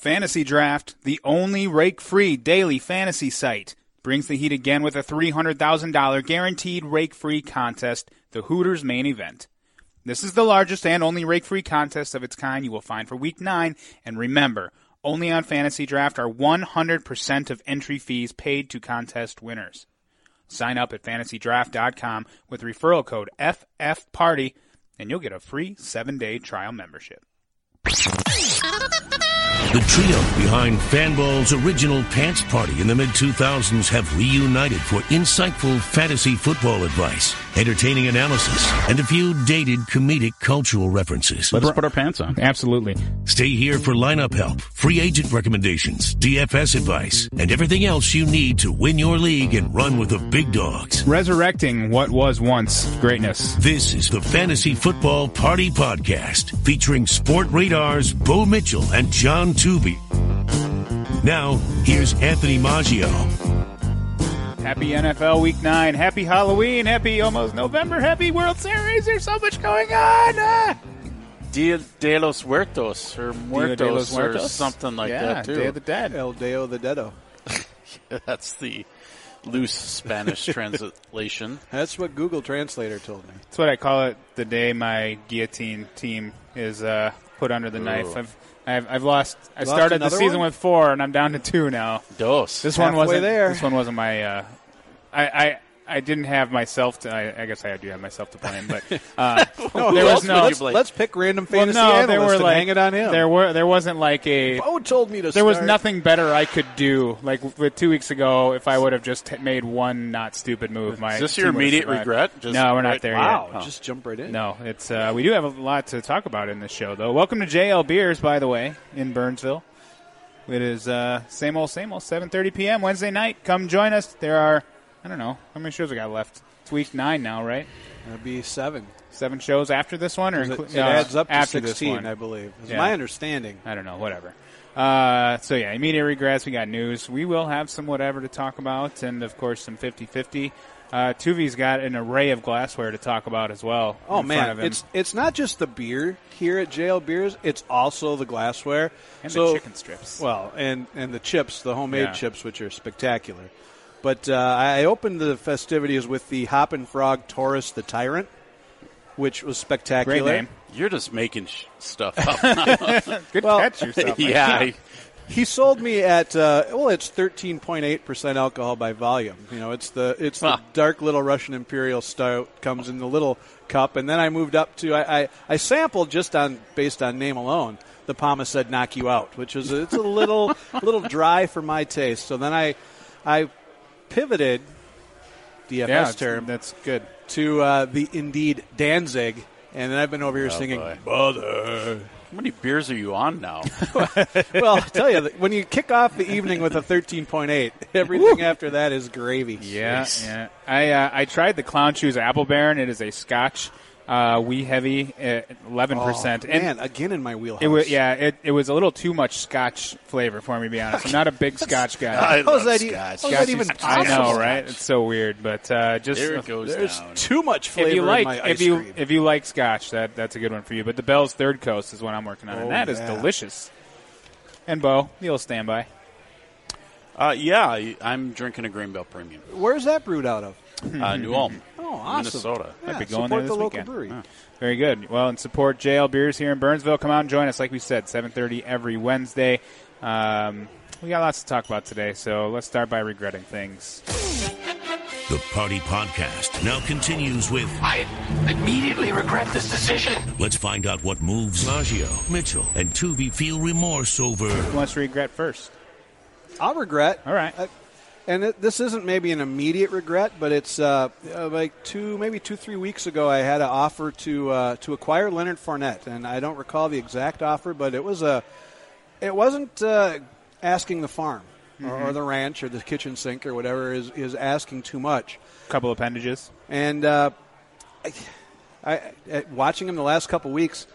Fantasy Draft, the only rake free daily fantasy site, brings the heat again with a $300,000 guaranteed rake free contest, the Hooters main event. This is the largest and only rake free contest of its kind you will find for week 9, and remember, only on Fantasy Draft are 100% of entry fees paid to contest winners. Sign up at fantasydraft.com with referral code FFPARTY and you'll get a free 7-day trial membership. The trio behind Fanball's original Pants Party in the mid 2000s have reunited for insightful fantasy football advice, entertaining analysis, and a few dated comedic cultural references. Let us put our pants on. Absolutely. Stay here for lineup help, free agent recommendations, DFS advice, and everything else you need to win your league and run with the big dogs. Resurrecting what was once greatness. This is the Fantasy Football Party Podcast, featuring Sportradar's Bo Mitchell and John Tuvey. Now, here's Anthony Maggio. Happy NFL Week 9. Happy Halloween. Happy almost November. Happy World Series. There's so much going on. Ah! Dia de los Muertos or Muertos, de or something like yeah, that too. Day of the Dead. El Deo the Dedo. That's the loose Spanish translation. That's what Google Translator told me. That's what I call it the day my guillotine team is uh, put under the knife. I've, I've, I've lost. I Lost started the season one? with four, and I'm down to two now. Dos. This one wasn't. there. This one wasn't my. Uh, I, I I didn't have myself to. I, I guess I do have myself to blame, but uh, No, there who was else no. would you blame? Let's pick random well, fantasy no, analysts there were and like hang it on him. There were there wasn't like a. Bo told me to. There was nothing better I could do. Like with two weeks ago, if I would have just made one not stupid move, my Is this your immediate regret? Just no, we're not right- there Wow, yet. just jump right in. No, it's uh, we do have a lot to talk about in this show, though. Welcome to JL Beers, by the way, in Burnsville. It is uh, same old, same old, 7:30 p.m. Wednesday night. Come join us. There are, I don't know, how many shows we got left. It's week nine now, right? It'd be seven. Seven shows after this one, or It, inclu- it adds up to sixteen, one? I believe. Is Yeah. my understanding. I don't know, whatever. Uh, so yeah, immediate regrets. We got news. We will have some whatever to talk about, and of course some 50-50. Uh, Tuvey's got an array of glassware to talk about as well. Oh in front of man, it's it's not just the beer here at JL Beers; it's also the glassware and so, the chicken strips. Well, and and the chips, the homemade Yeah. chips, which are spectacular. But uh, I opened the festivities with the Hoppin Frog Toris the Tyrant, which was spectacular. Great name. You're just making sh- stuff up. Good Well, catch yourself. yeah. I- He sold me at uh, well, it's thirteen point eight percent alcohol by volume. You know, it's the it's the dark little Russian Imperial Stout comes in the little cup, and then I moved up to I, I, I sampled just on based on name alone. The Palma said "knock you out," which is it's a little little dry for my taste. So then I I pivoted DFS yeah, term That's good. to uh, the Indeed Danzig, and then I've been over here singing boy. "Mother." How many beers are you on now? well, I tell you, when you kick off the evening with a 13.8, everything after that is gravy. Yeah, yeah. I uh, I tried the Clown Shoes Apple Baron. It is a Scotch, uh, wee heavy, eleven percent. man, again in my wheelhouse. It was yeah. It, it was a little too much Scotch flavor for me. To be honest, I'm not a big Scotch guy. I How's love that, Scotch. how's that even I know, right? It's so weird, but uh, just There it goes There's down. too much flavor if you like in my ice if you cream. if you like Scotch, that that's a good one for you. But the Bell's Third Coast is what I'm working on, Oh, and that is yeah. delicious. And Bo, the old standby. Uh, yeah, I, I'm drinking a Grain Belt Premium. Where's that brewed out of? Uh, New Ulm, Oh, awesome. Minnesota. Yeah, Might be going support there the this local weekend. brewery. Very good. Well, and support JL Beers here in Burnsville. Come out and join us, like we said, 7:30 every Wednesday. Um, we got lots to talk about today, so let's start by regretting things. The Party Podcast now continues with I immediately regret this decision. Let's find out what moves Maggio, Mitchell, and Tuvey feel remorse over. Who wants to regret first? I'll regret. All right. I- and it, this isn't maybe an immediate regret, but it's uh, uh, like two, maybe two, three weeks ago. I had an offer to uh, to acquire Leonard Fournette, and I don't recall the exact offer, but it was a, it wasn't uh, asking the farm or, or the ranch or the kitchen sink or whatever is is asking too much. couple appendages. And uh, I, I, watching him the last couple weeks,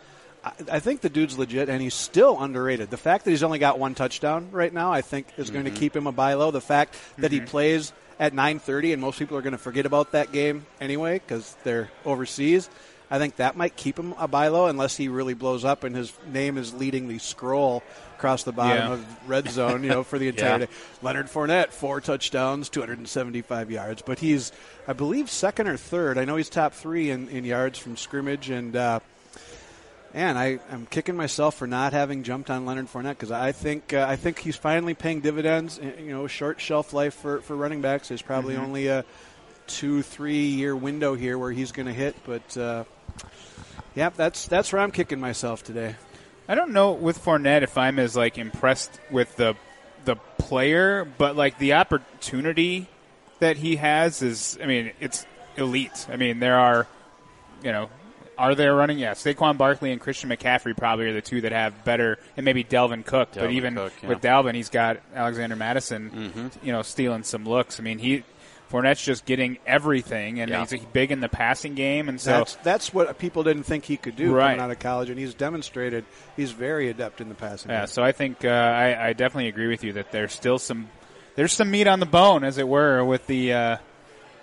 I, think the dude's legit, and he's still underrated. The fact that he's only got one touchdown right now, I think, is going to keep him a buy low. The fact that he plays at 9:30, and most people are going to forget about that game anyway because they're overseas. I think that might keep him a buy low unless he really blows up and his name is leading the scroll across the bottom Yeah. of red zone, you know, for the entire Yeah. day. Leonard Fournette, four touchdowns, 275 yards, but he's, I believe, second or third. I know he's top three in, in yards from scrimmage, and uh, man, I, I'm kicking myself for not having jumped on Leonard Fournette because I think uh, I think he's finally paying dividends. You know, short shelf life for, for running backs. There's probably only a two three year window here where he's going to hit, but. Uh, Yep, that's that's where I'm kicking myself today. I don't know with Fournette if I'm as like impressed with the the player, but like the opportunity that he has is, I mean, it's elite. I mean, there are, you know, are there running? Yeah, Saquon Barkley and Christian McCaffrey probably are the two that have better, and maybe Dalvin Cook. but even Cook, yeah. with Dalvin, he's got Alexander Mattison, you know, stealing some looks. I mean, he Fournette's just getting everything, and Yeah. he's big in the passing game, and so That's that's what people didn't think he could do Right. coming out of college, and he's demonstrated he's very adept in the passing. Yeah, game. so I think uh, I, I definitely agree with you that there's still some there's some meat on the bone, as it were, with the uh,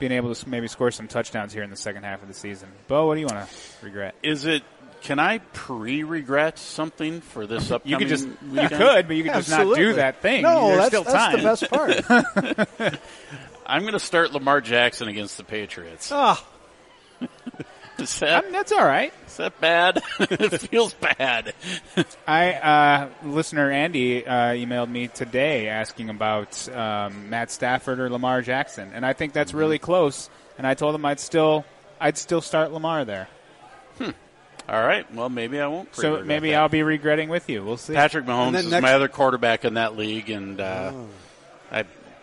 being able to maybe score some touchdowns here in the second half of the season. Bo, what do you want to regret? Is it? Can I pre-regret something for this upcoming? You could just you could, but you could just not do that thing. No, There's that's, still that's the best part. I'm going to start Lamar Jackson against the Patriots. Ah, Is that, Um, that's all right. is that bad? it feels bad. I uh, listener Andy uh, emailed me today asking about um, Matt Stafford or Lamar Jackson, and I think that's really close. And I told him I'd still I'd still start Lamar there. All right. Well, maybe I won't. So maybe that. I'll be regretting with you. We'll see. Patrick Mahomes is next- my other quarterback in that league, and uh, Oh.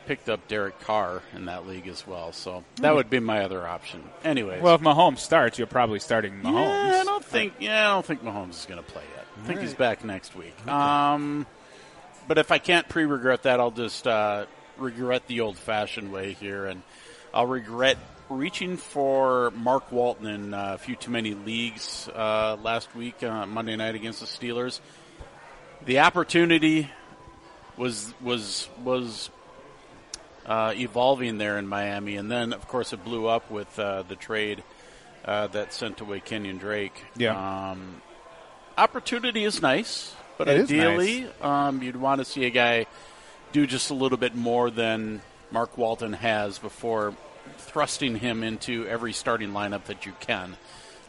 Picked up Derek Carr in that league as well. So that would be my other option. Anyways, Hmm. Well, if Mahomes starts, you're probably starting Mahomes. Yeah, I don't think. Yeah, I don't think Mahomes is going to play yet. I think he's back next week. Um, but if I can't pre-regret that, I'll just uh, regret the old-fashioned way here, and I'll regret reaching for Mark Walton in uh, a few too many leagues uh, last week uh, Monday night against the Steelers. The opportunity was was was uh, evolving there in Miami, and then of course it blew up with uh, the trade uh, that sent away Kenyon Drake. Yeah. Um, opportunity is nice, but It ideally, um, you'd want to see a guy do just a little bit more than Mark Walton has before thrusting him into every starting lineup that you can.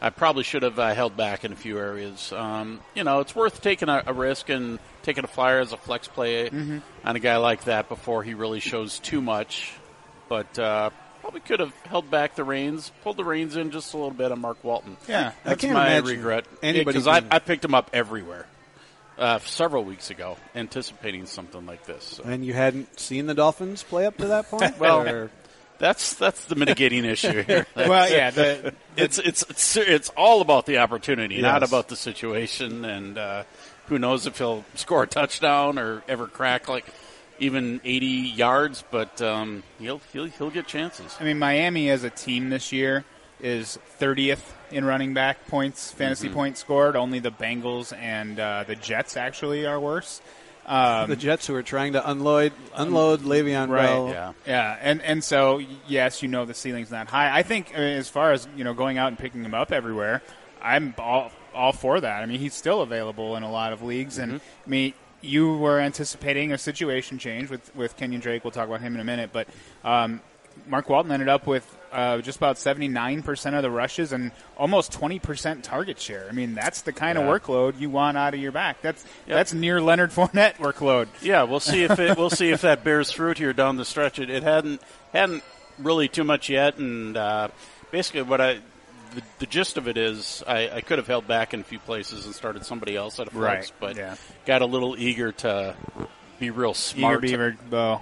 I probably should have uh, held back in a few areas. Um, you know, it's worth taking a, a risk and taking a flyer as a flex play Mm-hmm. on a guy like that before he really shows too much. But uh, probably could have held back the reins, pulled the reins in just a little bit on Mark Walton. Yeah. I That's can't my imagine regret. anybody Because I, I picked him up everywhere uh, several weeks ago, anticipating something like this. So. and you hadn't seen the Dolphins play up to that point. Well, Or- That's that's the mitigating issue here. Well, yeah, the, it's it's it's it's all about the opportunity, not about the situation. And uh, who knows if he'll score a touchdown or ever crack like even 80 yards, but um, he'll he'll he'll get chances. I mean, Miami as a team this year is 30th in running back points, fantasy Mm-hmm. points scored. Only the Bengals and uh, the Jets actually are worse. Um, the Jets who are trying to unload unload Le'Veon Right, Bell. Yeah. Yeah, and and so yes, you know the ceiling's not high. I think as far as you know, going out and picking him up everywhere, I'm all all for that. I mean, he's still available in a lot of leagues, and I mean, you were anticipating a situation change with with Kenyon Drake. We'll talk about him in a minute, but um, Mark Walton ended up with uh, just about 79% of the rushes and almost 20% target share. I mean, that's the kind Yeah. of workload you want out of your back. That's that's near Leonard Fournette workload. Yeah, we'll see if it we'll see if that bears fruit here down the stretch. It, it hadn't hadn't really too much yet, and uh, basically what I the, the gist of it is I, I could have held back in a few places and started somebody else at a flex, Right, but yeah. got a little eager to be real Eager smart, Beaver, Bo.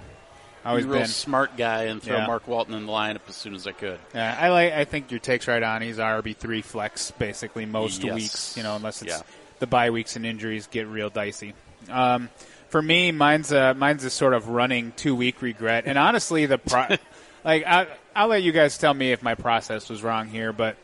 Always a real been. smart guy, and throw Yeah. Mark Walton in the lineup as soon as I could. Yeah, I like. I think your take's right on. He's RB three flex basically most Yes. weeks. You know, unless it's Yeah. the bye weeks and injuries get real dicey. Um, for me, mine's a, mine's a sort of running two week regret. And honestly, the pro- like I, I'll let you guys tell me if my process was wrong here, but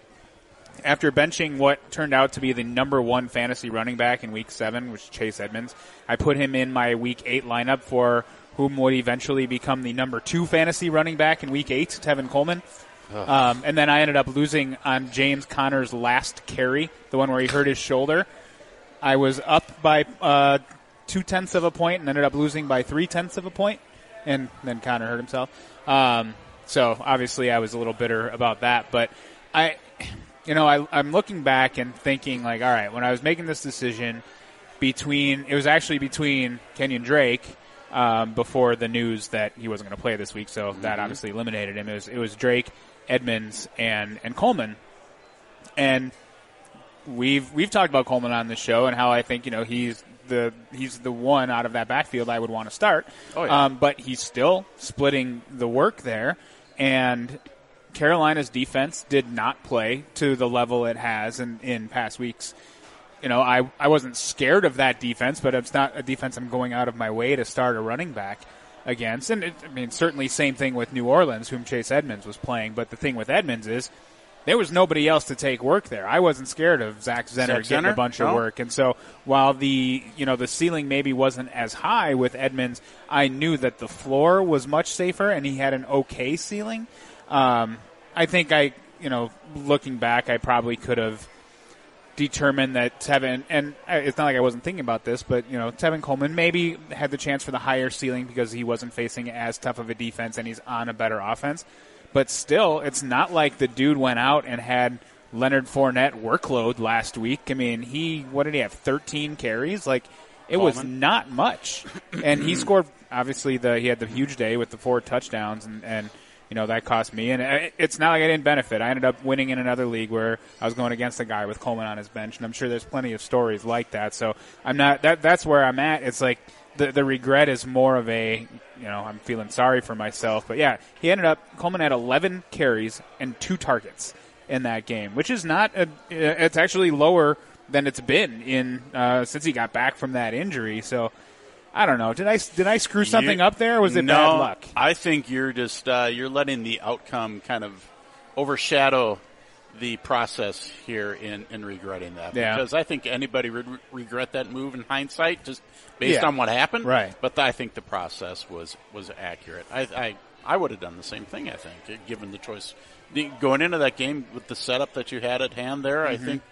after benching what turned out to be the number one fantasy running back in week seven, which is Chase Edmonds, I put him in my week eight lineup for whom would eventually become the number two fantasy running back in week eight, Tevin Coleman. Um, and then I ended up losing on James Conner's last carry, the one where he hurt his shoulder. I was up by uh, two tenths of a point and ended up losing by three tenths of a point, and then Conner hurt himself. Um, so obviously, I was a little bitter about that. But I, you know, I, I'm looking back and thinking like, all right, when I was making this decision between, it was actually between Kenyon Drake. Um, before the news that he wasn't going to play this week, so that obviously eliminated him. It was, it was Drake, Edmonds, and and Coleman, and we've we've talked about Coleman on the show and how I think you know he's the he's the one out of that backfield I would want to start. Oh, yeah. um, but he's still splitting the work there, and Carolina's defense did not play to the level it has in, in past weeks. You know, I I wasn't scared of that defense, but it's not a defense I'm going out of my way to start a running back against. And it, I mean, certainly same thing with New Orleans, whom Chase Edmonds was playing. But the thing with Edmonds is there was nobody else to take work there. I wasn't scared of Zach Zenner Zach getting a bunch No? of work. And so while the, you know, the ceiling maybe wasn't as high with Edmonds, I knew that the floor was much safer and he had an okay ceiling. Um, I think I, you know, looking back, I probably could have determined that Tevin, and uh, it's not like I wasn't thinking about this, but you know, Tevin Coleman maybe had the chance for the higher ceiling because he wasn't facing as tough of a defense and he's on a better offense. But still, it's not like the dude went out and had Leonard Fournette workload last week. I mean, he what did he have? Thirteen carries. Like it was not much, and he scored. Obviously, the he had the huge day with the four touchdowns, and and you know that cost me. And it's not like I didn't benefit. I ended up winning in another league where I was going against a guy with Coleman on his bench, and I'm sure there's plenty of stories like that. So I'm not that. That's where I'm at. It's like the the regret is more of a you know I'm feeling sorry for myself. But yeah, he ended up Coleman had 11 carries and two targets in that game, which is not a, it's actually lower than it's been in uh, since he got back from that injury. So I don't know. Did I did I screw something You- up there? or Was it no, bad luck? I think you're just uh, you're letting the outcome kind of overshadow the process here in, in regretting that. Yeah. Because I think anybody would re- regret that move in hindsight, just based Yeah. on what happened. Right. But I think the process was was accurate. I I, I would have done the same thing. I think, given the choice The- going into that game with the setup that you had at hand there. Mm-hmm. I think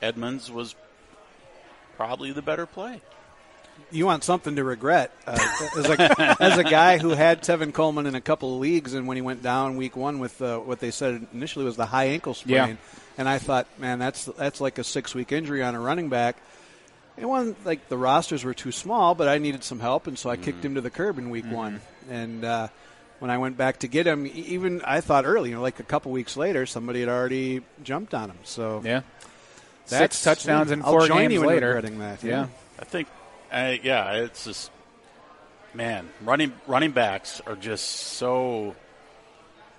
Edmonds was probably the better play. You want something to regret. Uh, as, a, as a guy who had Tevin Coleman in a couple of leagues, and when he went down week one with uh, what they said initially was the high ankle sprain, Yeah. and I thought, man, that's that's like a six week injury on a running back. It wasn't like the rosters were too small, but I needed some help, and so I kicked him to the curb in week one. And uh, when I went back to get him, e- even I thought early, you know, like a couple weeks later, somebody had already jumped on him. So Yeah. that's Six touchdowns in I'll 4 join games you in later. regretting that. Yeah. I think, uh, yeah, it's just, man, running running backs are just so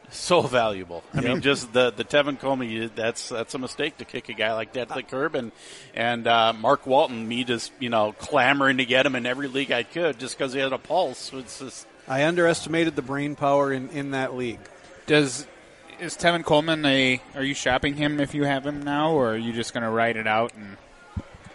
so valuable. I mean, just the the Tevin Coleman, that's that's a mistake to kick a guy like that to the curb, and and uh, Mark Walton, me just you know clamoring to get him in every league I could just because he had a pulse. It's just I underestimated the brain power in, in that league. Does is Tevin Coleman a? Are you shopping him if you have him now, or are you just going to write it out and?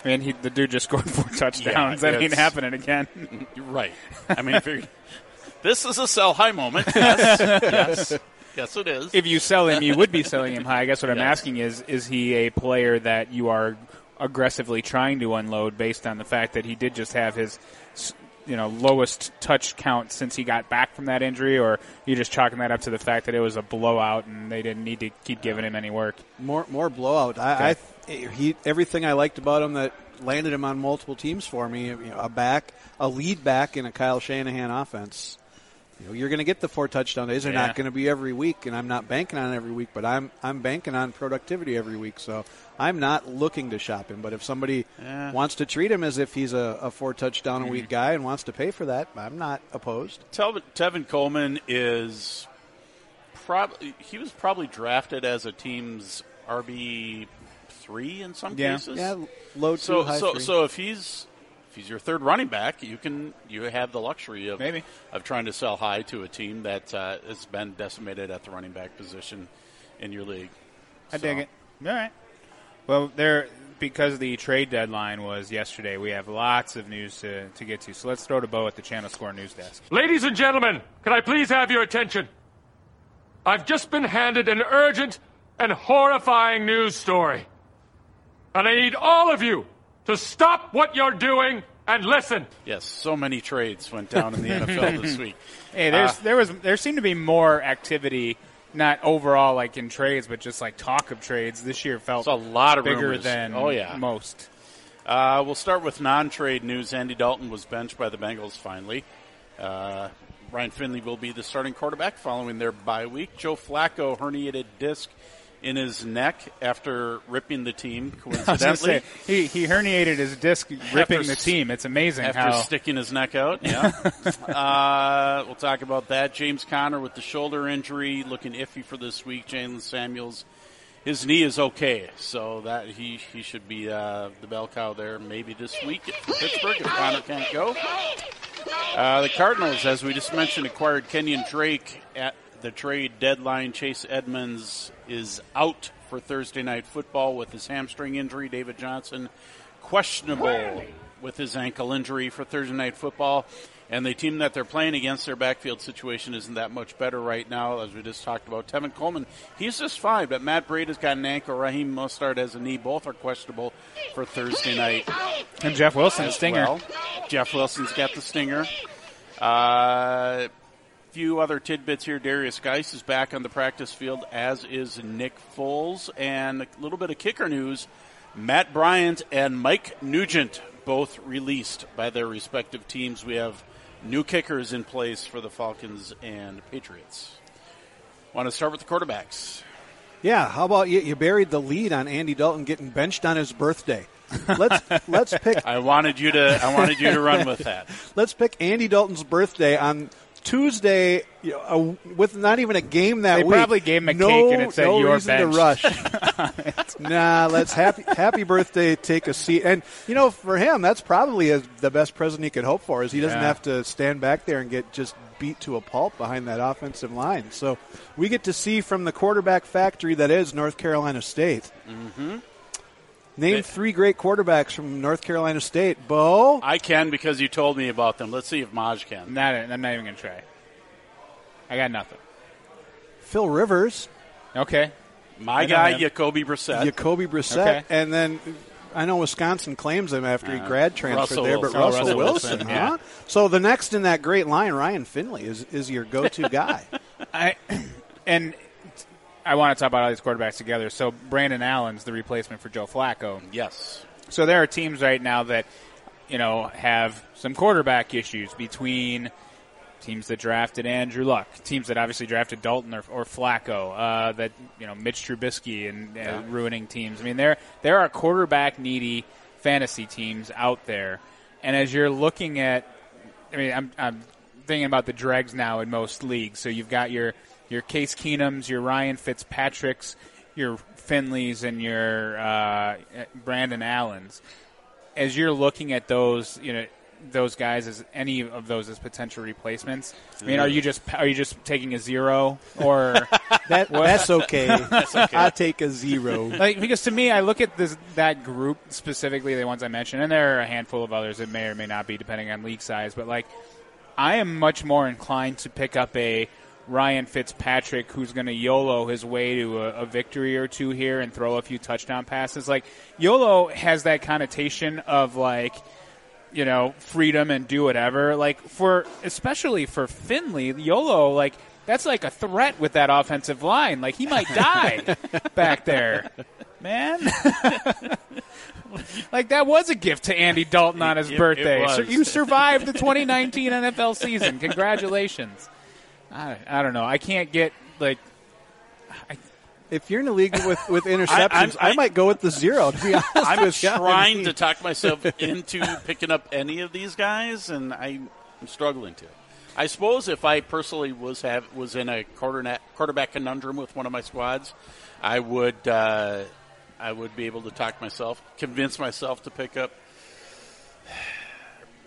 I mean, he, the dude just scored four touchdowns. that ain't happening again. You're right. I mean, if you're, this is a sell high moment. Yes, yes, yes, it is. if you sell him, you would be selling him high. I guess what I'm asking is, is he a player that you are aggressively trying to unload based on the fact that he did just have his, s- you know, lowest touch count since he got back from that injury, or you just chalking that up to the fact that it was a blowout and they didn't need to keep giving him any work? More more blowout. I, I he everything I liked about him that landed him on multiple teams for me. You know, a back, a lead back in a Kyle Shanahan offense. You know, you're going to get the four touchdown days. They're Yeah. not going to be every week, and I'm not banking on every week. But I'm I'm banking on productivity every week. So I'm not looking to shop him. But if somebody Yeah. wants to treat him as if he's a, a four touchdown a week guy and wants to pay for that, I'm not opposed. Tevin, Tevin Coleman is probably he was probably drafted as a team's RB three in some Yeah. cases. Yeah, low two, So high so three. so if he's if he's your third running back, you can you have the luxury of Maybe. of trying to sell high to a team that uh, has been decimated at the running back position in your league. I So- dig it. All right. Well, there because the trade deadline was yesterday. We have lots of news to, to get to. So let's throw to Bo at the Channel Score news desk. Ladies and gentlemen, can I please have your attention? I've just been handed an urgent and horrifying news story. And I need all of you to stop what you're doing and listen. Yes, so many trades went down in the NFL this week. Hey, there's Uh, there was there seemed to be more activity, not overall like in trades, but just like talk of trades this year felt It's a lot of bigger rumors. than Oh, yeah. most. Uh, we'll start with non-trade news. Andy Dalton was benched by the Bengals finally. Uh, Ryan Finley will be the starting quarterback following their bye week. Joe Flacco herniated disc in his neck after ripping the team. I was gonna Coincidentally, say, he he herniated his disc ripping After the team. It's amazing after how sticking his neck out. Yeah. uh, we'll talk about that. James Conner with the shoulder injury, looking iffy for this week. Jaylen Samuels, his knee is okay, so that he he should be uh, the bell cow there maybe this week for Pittsburgh if Conner can't go. Uh, the Cardinals, as we just mentioned, acquired Kenyon Drake at the trade deadline. Chase Edmonds is out for Thursday night football with his hamstring injury. David Johnson questionable with his ankle injury for Thursday night football. And the team that they're playing against, their backfield situation isn't that much better right now, as we just talked about. Tevin Coleman, he's just fine, but Matt Breida has got an ankle. Raheem Mostert has a knee. Both are questionable for Thursday night and Jeff Wilson stinger. well. Jeff Wilson's got the stinger. Uh, few other tidbits here. Derrius Guice is back on the practice field, as is Nick Foles. And a little bit of kicker news. Matt Bryant and Mike Nugent both released by their respective teams. We have new kickers in place for the Falcons and Patriots. Want to start with the quarterbacks? Yeah, how about you? You buried the lead on Andy Dalton getting benched on his birthday. Let's let's pick I wanted you to. I wanted you to run with that. let's pick Andy Dalton's birthday on Tuesday you know, uh, with not even a game that They week. probably gave him a no, cake and it said, no "You're reason to rush. nah, let's happy happy birthday. Take a seat, and you know for him that's probably as, the best present he could hope for is he doesn't Yeah. have to stand back there and get just beat to a pulp behind that offensive line. So we get to see from the quarterback factory that is North Carolina State. Mm-hmm. Name three great quarterbacks from North Carolina State. Bo. I can because you told me about them. Let's see if Maj can. Not, I'm not even gonna try. I got nothing. Phil Rivers, Okay. My I guy. Jacoby Brissett. Jacoby Brissett, Okay. and then I know Wisconsin claims him after he uh, grad transferred Russell there, but Wilson. Russell, Oh, Russell Wilson, Wilson, huh? So the next in that great line, Ryan Finley, is is your go-to guy. I and I want to talk about all these quarterbacks together. So Brandon Allen's the replacement for Joe Flacco. yes. So there are teams right now that you know have some quarterback issues between teams that drafted Andrew Luck, teams that obviously drafted Dalton or, or Flacco, uh, that you know Mitch Trubisky and uh, ruining teams. I mean, there there are quarterback needy fantasy teams out there, and as you're looking at, I mean, I'm, I'm thinking about the dregs now in most leagues. So you've got your your Case Keenums, your Ryan Fitzpatricks, your Finleys, and your uh, Brandon Allens. As you're looking at those, you know those guys as any of those as potential replacements. I mean, are you just are you just taking a zero or That that's okay. I take a zero. like because to me, I look at this that group specifically, the ones I mentioned, and there are a handful of others that may or may not be depending on league size. But like, I am much more inclined to pick up a Ryan Fitzpatrick who's going to YOLO his way to a, a victory or two here and throw a few touchdown passes. Like YOLO has that connotation of like you know, freedom and do whatever. Like for especially for Finley, YOLO, like that's like a threat with that offensive line. Like he might die back there. Man. like that was a gift to Andy Dalton on his It- it birthday. was. You survived the 2019 NFL season. Congratulations. I, I don't know. I can't get like If you're in a league with with interceptions, I, I- might go with the zero. To be honest I'm trying to talk myself into picking up any of these guys, and I'm struggling to. I suppose if I personally was have was in a quarterback quarterback conundrum with one of my squads, I would uh, I would be able to talk myself, convince myself to pick up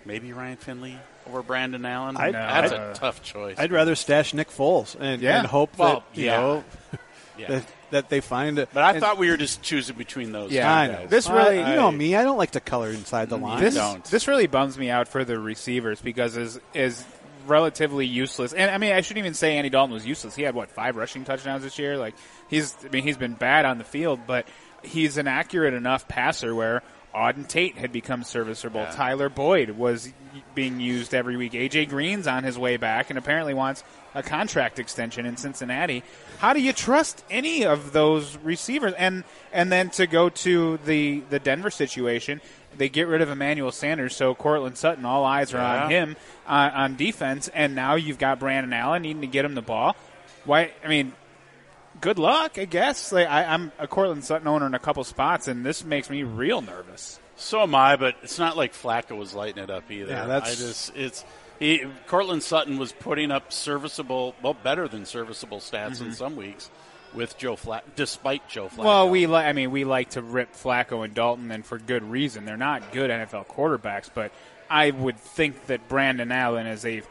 maybe Ryan Finley over Brandon Allen. I'd- That's I'd- a tough choice. I'd rather stash Nick Foles and, Yeah. and hope Well, that you yeah. know yeah. that, that they find it. but I and- thought we were just choosing between those. Yeah. two I guys. know. This I- really- you know me. I don't like to color inside the mm, line. this don't. this really bums me out for the receivers because as as relatively useless. And I mean, I shouldn't even say Andy Dalton was useless. He had what five rushing touchdowns this year. Like he's, I mean, he's been bad on the field, but he's an accurate enough passer where Auden Tate had become serviceable. Yeah. Tyler Boyd was being used every week. AJ Green's on his way back and apparently wants a contract extension in Cincinnati. How do you trust any of those receivers? And and then to go to the the Denver situation, they get rid of Emmanuel Sanders, so Courtland Sutton, all eyes are on him uh, on defense, and now you've got Brandon Allen needing to get him the ball. Why? I mean, good luck, I guess. Like I, I'm a Courtland Sutton owner in a couple spots, and this makes me real nervous. So am I, but it's not like Flacco was lighting it up either. Yeah, that's- I just it's he, Courtland Sutton was putting up serviceable, well, better than serviceable stats Mm-hmm. in some weeks with Joe Flacco, despite Joe Flacco. Well, we li- I mean, we like to rip Flacco and Dalton, and for good reason. They're not good NFL quarterbacks, but I would think that Brandon Allen is a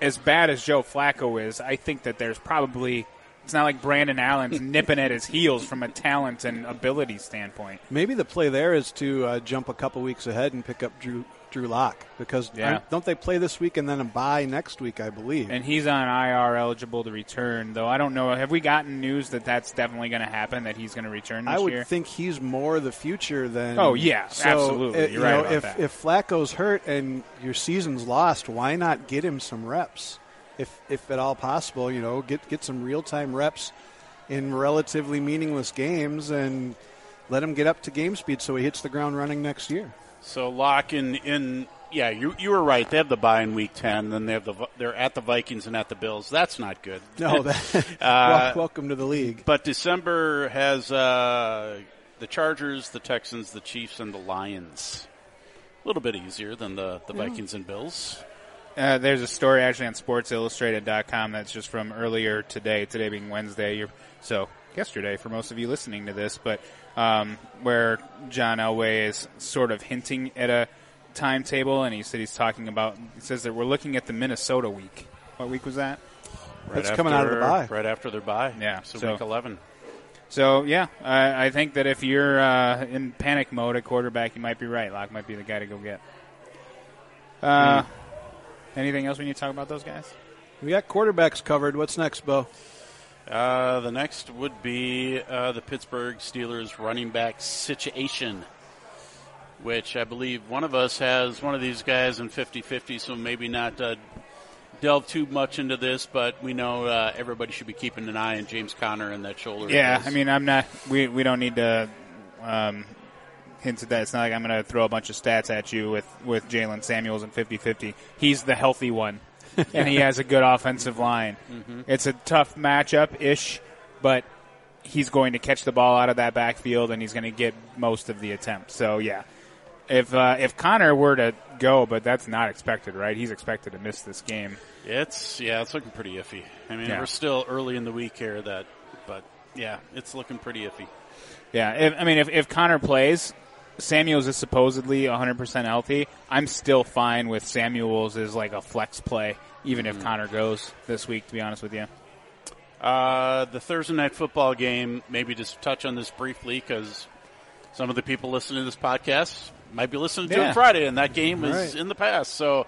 as bad as Joe Flacco is. I think that there's probably it's not like Brandon Allen's nipping at his heels from a talent and ability standpoint. Maybe the play there is to uh, jump a couple weeks ahead and pick up Drew Drew Lock because Yeah. don't they play this week and then a bye next week? I believe. And he's on IR eligible to return, though I don't know. Have we gotten news that that's definitely going to happen? That he's going to return this I would year? think he's more the future than. Oh, yeah, So, absolutely. You're you right know, if that. if Flacco's hurt and your season's lost, why not get him some reps, if if at all possible? You know, get get some real time reps in relatively meaningless games and let him get up to game speed so he hits the ground running next year. So lock in in yeah, you you were right. They have the bye in week ten, then they have the they're at the Vikings and at the Bills. That's not good. No, that, Uh, welcome to the league. But December has uh, the Chargers, the Texans, the Chiefs, and the Lions. A little bit easier than the, the Vikings and Bills. Uh, there's a story actually on SportsIllustrated.com that's just from earlier today. Today being Wednesday, you're, so yesterday for most of you listening to this, but um, where John Elway is sort of hinting at a timetable, and he said he's talking about. He says that we're looking at the Minnesota week. What week was that? Right That's coming out of the bye. Right after their bye. Yeah, So, so- week 11. So yeah, I, I think that if you're uh, in panic mode at quarterback, you might be right. Lock might be the guy to go get. Uh, Anything else we need to talk about those guys? We got quarterbacks covered. What's next, Bo? Uh, the next would be uh, the Pittsburgh Steelers running back situation, which I believe one of us has one of these guys in 50 50, so maybe not uh, delve too much into this, but we know uh, everybody should be keeping an eye on James Conner and that shoulder. Yeah. I mean, I'm not. We we don't need to um, hint at that. It's not like I'm going to throw a bunch of stats at you with with Jaylen Samuels and 50-50. He's the healthy one, and he has a good offensive line. It's a tough matchup ish, but he's going to catch the ball out of that backfield, and he's going to get most of the attempts. So yeah. If uh, if Conner were to go, but that's not expected, right? He's expected to miss this game. It's yeah, it's looking pretty iffy. I mean, Yeah. we're still early in the week here, that, but yeah, it's looking pretty iffy. Yeah, if, I mean, if, if Conner plays, Samuels is supposedly 100% healthy. I'm still fine with Samuels as like a flex play, even if Conner goes this week, to be honest with you. Uh, the Thursday night football game, maybe just touch on this briefly because some of the people listening to this podcast might be listening to Yeah. it Friday, and that game was Right. in the past. So,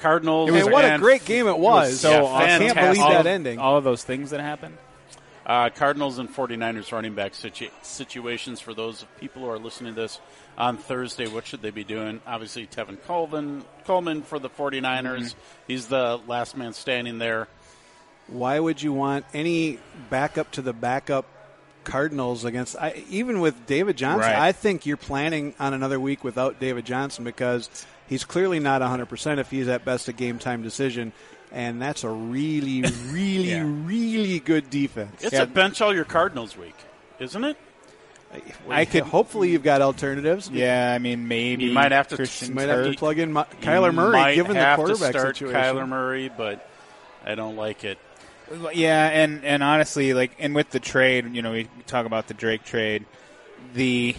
Cardinals. Hey, what a great game it was. So Yeah, I can't believe all that of, ending. All of those things that happened. Uh, Cardinals and 49ers running back situ- situations for those people who are listening to this on Thursday. What should they be doing? Obviously, Tevin Coleman, Coleman for the 49ers. He's the last man standing there. Why would you want any backup to the backup Cardinals against I, even with David Johnson? Right. I think you're planning on another week without David Johnson because he's clearly not 100% if he's at best a game time decision and that's a really really Yeah. really good defense. It's Yeah. a bench all your Cardinals week, isn't it? I could- hopefully you've got alternatives. Yeah, I mean, maybe You might have to- Christian might have to plug in my, Kyler Murray might given the have quarterback to start situation. Kyler Murray, but I don't like it. Yeah, and and honestly, like, and with the trade, you know, we talk about the Drake trade. The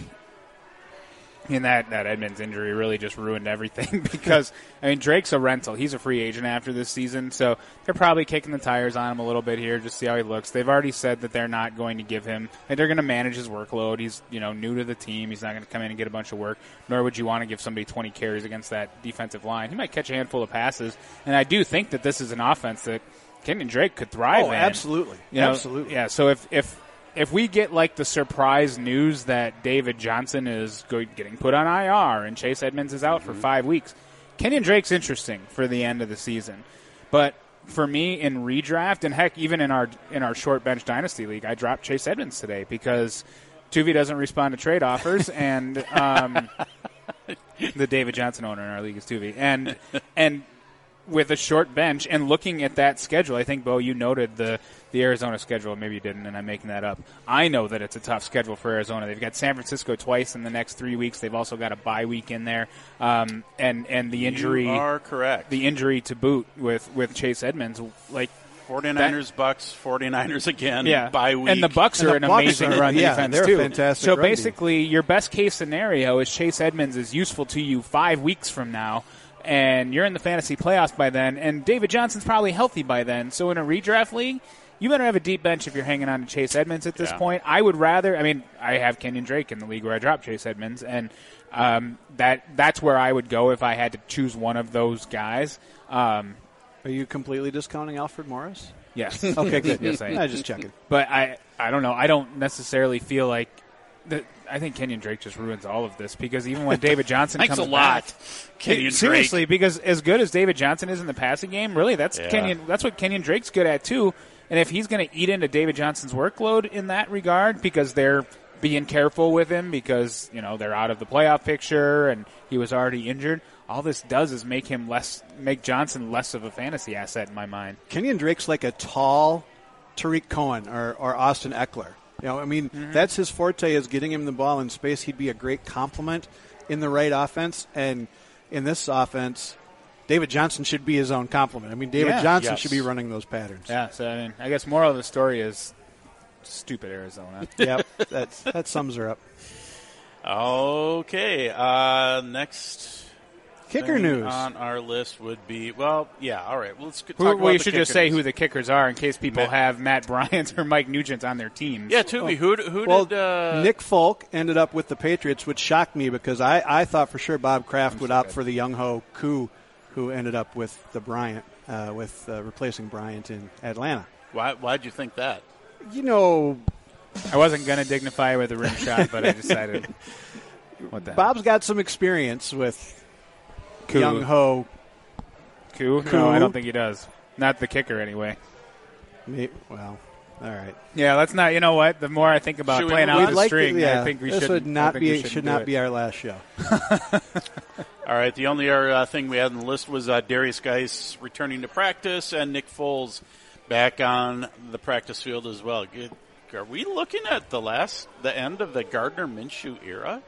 And that, that Edmonds injury really just ruined everything because, I mean, Drake's a rental. He's a free agent after this season, so they're probably kicking the tires on him a little bit here, just see how he looks. They've already said that they're not going to give him, like, they're going to manage his workload. He's, you know, new to the team. He's not going to come in and get a bunch of work, nor would you want to give somebody 20 carries against that defensive line. He might catch a handful of passes, and I do think that this is an offense that Kenyon Drake could thrive Oh, in. absolutely. You know, Absolutely. Yeah. So if if if we get like the surprise news that David Johnson is getting put on IR and Chase Edmonds is out for five weeks, Kenyon Drake's interesting for the end of the season. But for me in redraft and heck, even in our in our short bench dynasty league, I dropped Chase Edmonds today because Tuvey doesn't respond to trade offers and. Um, the David Johnson owner in our league is Tuvey, and and with a short bench and looking at that schedule, I think Bo, you noted the the Arizona schedule. Maybe you didn't, and I'm making that up. I know that it's a tough schedule for Arizona. They've got San Francisco twice in the next three weeks. They've also got a bye week in there, um, and and the injury You are correct. the injury to boot with with Chase Edmonds, like 49ers, Bucks, 49ers again. yeah, Bye week. and the Bucks are the an Bucks amazing are- run yeah, defense they're too. fantastic So run defense. basically, your best case scenario is Chase Edmonds is useful to you five weeks from now, and you're in the fantasy playoffs by then, and David Johnson's probably healthy by then. So in a redraft league. You better have a deep bench if you're hanging on to Chase Edmonds at this Yeah. point. I would rather. I mean, I have Kenyon Drake in the league where I dropped Chase Edmonds, and um, that that's where I would go if I had to choose one of those guys. Um, Are you completely discounting Alfred Morris? yes. Okay, good. Yes, I am. I just checking. But I, I don't know. I don't necessarily feel like that. I think Kenyon Drake just ruins all of this because even when David Johnson Thanks comes a lot. back, Kenyon seriously, because as good as David Johnson is in the passing game, really that's Yeah. Kenyon. That's what Kenyon Drake's good at too. And if he's going to eat into David Johnson's workload in that regard, because they're being careful with him because you know they're out of the playoff picture and he was already injured. All this does is make him less, make Johnson less of a fantasy asset in my mind. Kenyon Drake's like a tall Tarik Cohen or, or Austin Ekeler. You know, I mean, Mm-hmm. that's his forte is getting him the ball in space. He'd be a great complement in the right offense, and in this offense, David Johnson should be his own complement. I mean, David Yeah. Johnson Yes. should be running those patterns. Yeah, so I mean, I guess moral of the story is stupid Arizona. yep, that's, that sums her up. Okay. Uh, next Kicker thing news. on our list would be well, yeah. All right. Well, let's talk Who, about well, you the should just say kickers. who the kickers are in case people Matt- have Matt Bryant or Mike Nugent on their teams. Yeah, Tuvey. Who who well, did uh, Nick Folk ended up with the Patriots, which shocked me because I, I thought for sure Bob Kraft would opt for the Younghoe Koo, who ended up with the Bryant, uh, with uh, replacing Bryant in Atlanta. Why why'd you think that? You know, I wasn't going to dignify with a rim shot, but I decided. What the Bob's got some experience with Koo. Young Ho. Koo? Koo. No, I don't think he does. Not the kicker, anyway. Me- Well, all right. Yeah, let's not. You know what? The more I think about Should playing move out the We'd like string, to, yeah, I think we this should would not be should shouldn't be our last show. All right. The only other uh, thing we had on the list was uh, Derrius Guice returning to practice and Nick Foles back on the practice field as well. Good. Are we looking at the last, the end of the Gardner Minshew era?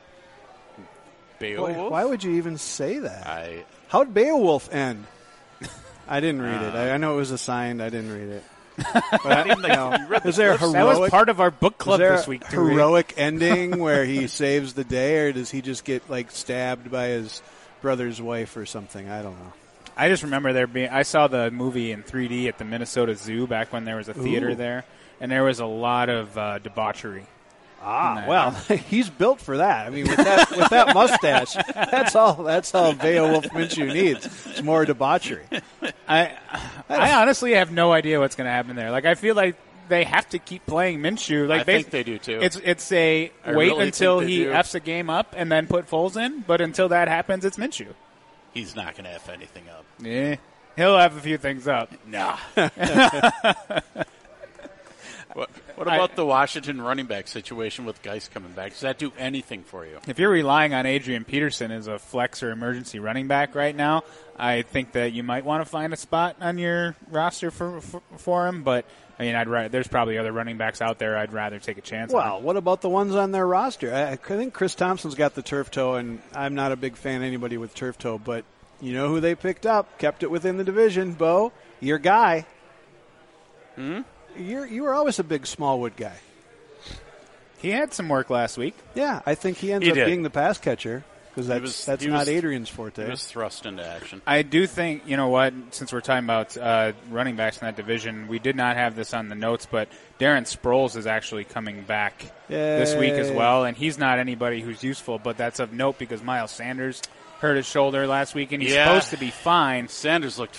Boy, Beowulf? why would you even say that? I How'd Beowulf end? I didn't read it. I, I know it was assigned. I didn't read it. But, you know, is there a heroic? That was part of our book is club there this week. a Dewey. heroic ending where he saves the day, or does he just get like stabbed by his brother's wife or something? I don't know. I just remember there being. I saw the movie in 3D at the Minnesota Zoo back when there was a theater Ooh. there, and there was a lot of uh, debauchery. Ah, well, he's built for that. I mean, with that with that mustache, that's all. That's all Beowulf Minshew needs. It's more debauchery. I I honestly have no idea what's going to happen there. Like I feel like they have to keep playing Minshew. Like I think they do too. It's it's a I wait really until he do. f's a game up and then put Foles in. But until that happens, it's Minshew. He's not going to f anything up. Yeah, he'll have a few things up. Nah. what, what about the Washington running back situation with Guice coming back? Does that do anything for you? If you're relying on Adrian Peterson as a flex or emergency running back right now, I think that you might want to find a spot on your roster for for, for him. But I mean, I'd ra- there's probably other running backs out there I'd rather take a chance. Well, on. what about the ones on their roster? I, I think Chris Thompson's got the turf toe, and I'm not a big fan of anybody with turf toe, but you know who they picked up, kept it within the division. Bo, your guy. Hmm. You're you were always a big Smallwood guy. he had some work last week. Yeah, I think he ends He up did. being the pass catcher. because that's was- that's he not was- Adrian's He forte. was thrust into action. I do think you know what. Since we're talking about uh, running backs in that division, we did not have this on the notes, but Darren Sproles is actually coming back this week as Yay. well, and he's not anybody who's useful, but that's of note because Miles Sanders hurt his shoulder last week, and he's Yeah. supposed to be fine. Sanders looked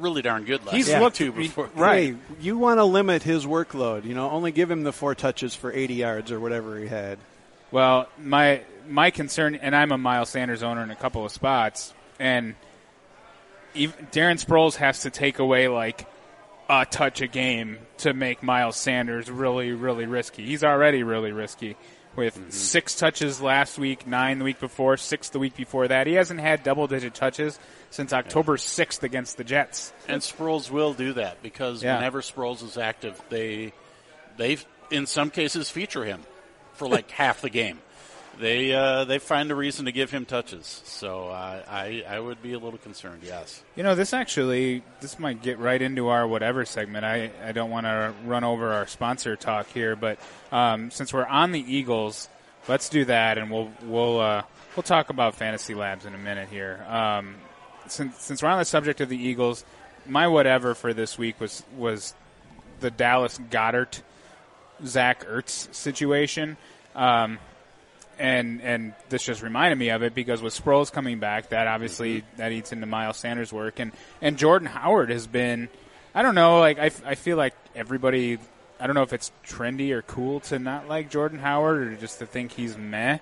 really darn good last He's week looked- too before. right. Hey, you want to limit his workload. You know, only give him the four touches for 80 yards or whatever he had. Well, my my concern, and I'm a Miles Sanders owner in a couple of spots, and even, Darren Sproles has to take away like a touch a game to make Miles Sanders really, really risky. He's already really risky with mm-hmm. six touches last week, nine the week before, six the week before that. He hasn't had double digit touches since October 6th against the Jets. And Sproles will do that because Yeah. whenever Sproles is active, they they in some cases feature him for like half the game. They uh, they find a reason to give him touches. So uh, I I would be a little concerned. Yes. You know, this actually this might get right into our whatever segment. I, I don't want to run over our sponsor talk here, but um, since we're on the Eagles, let's do that, and we'll we'll uh, we'll talk about fantasy labs in a minute here. Um, since since we're on the subject of the Eagles, my whatever for this week was was the Dallas Goedert Zach Ertz situation. Um, and and this just reminded me of it because with Sproles coming back, that obviously that eats into Miles Sanders' work, and and Jordan Howard has been, I don't know, like I, I feel like everybody, I don't know if it's trendy or cool to not like Jordan Howard or just to think he's meh.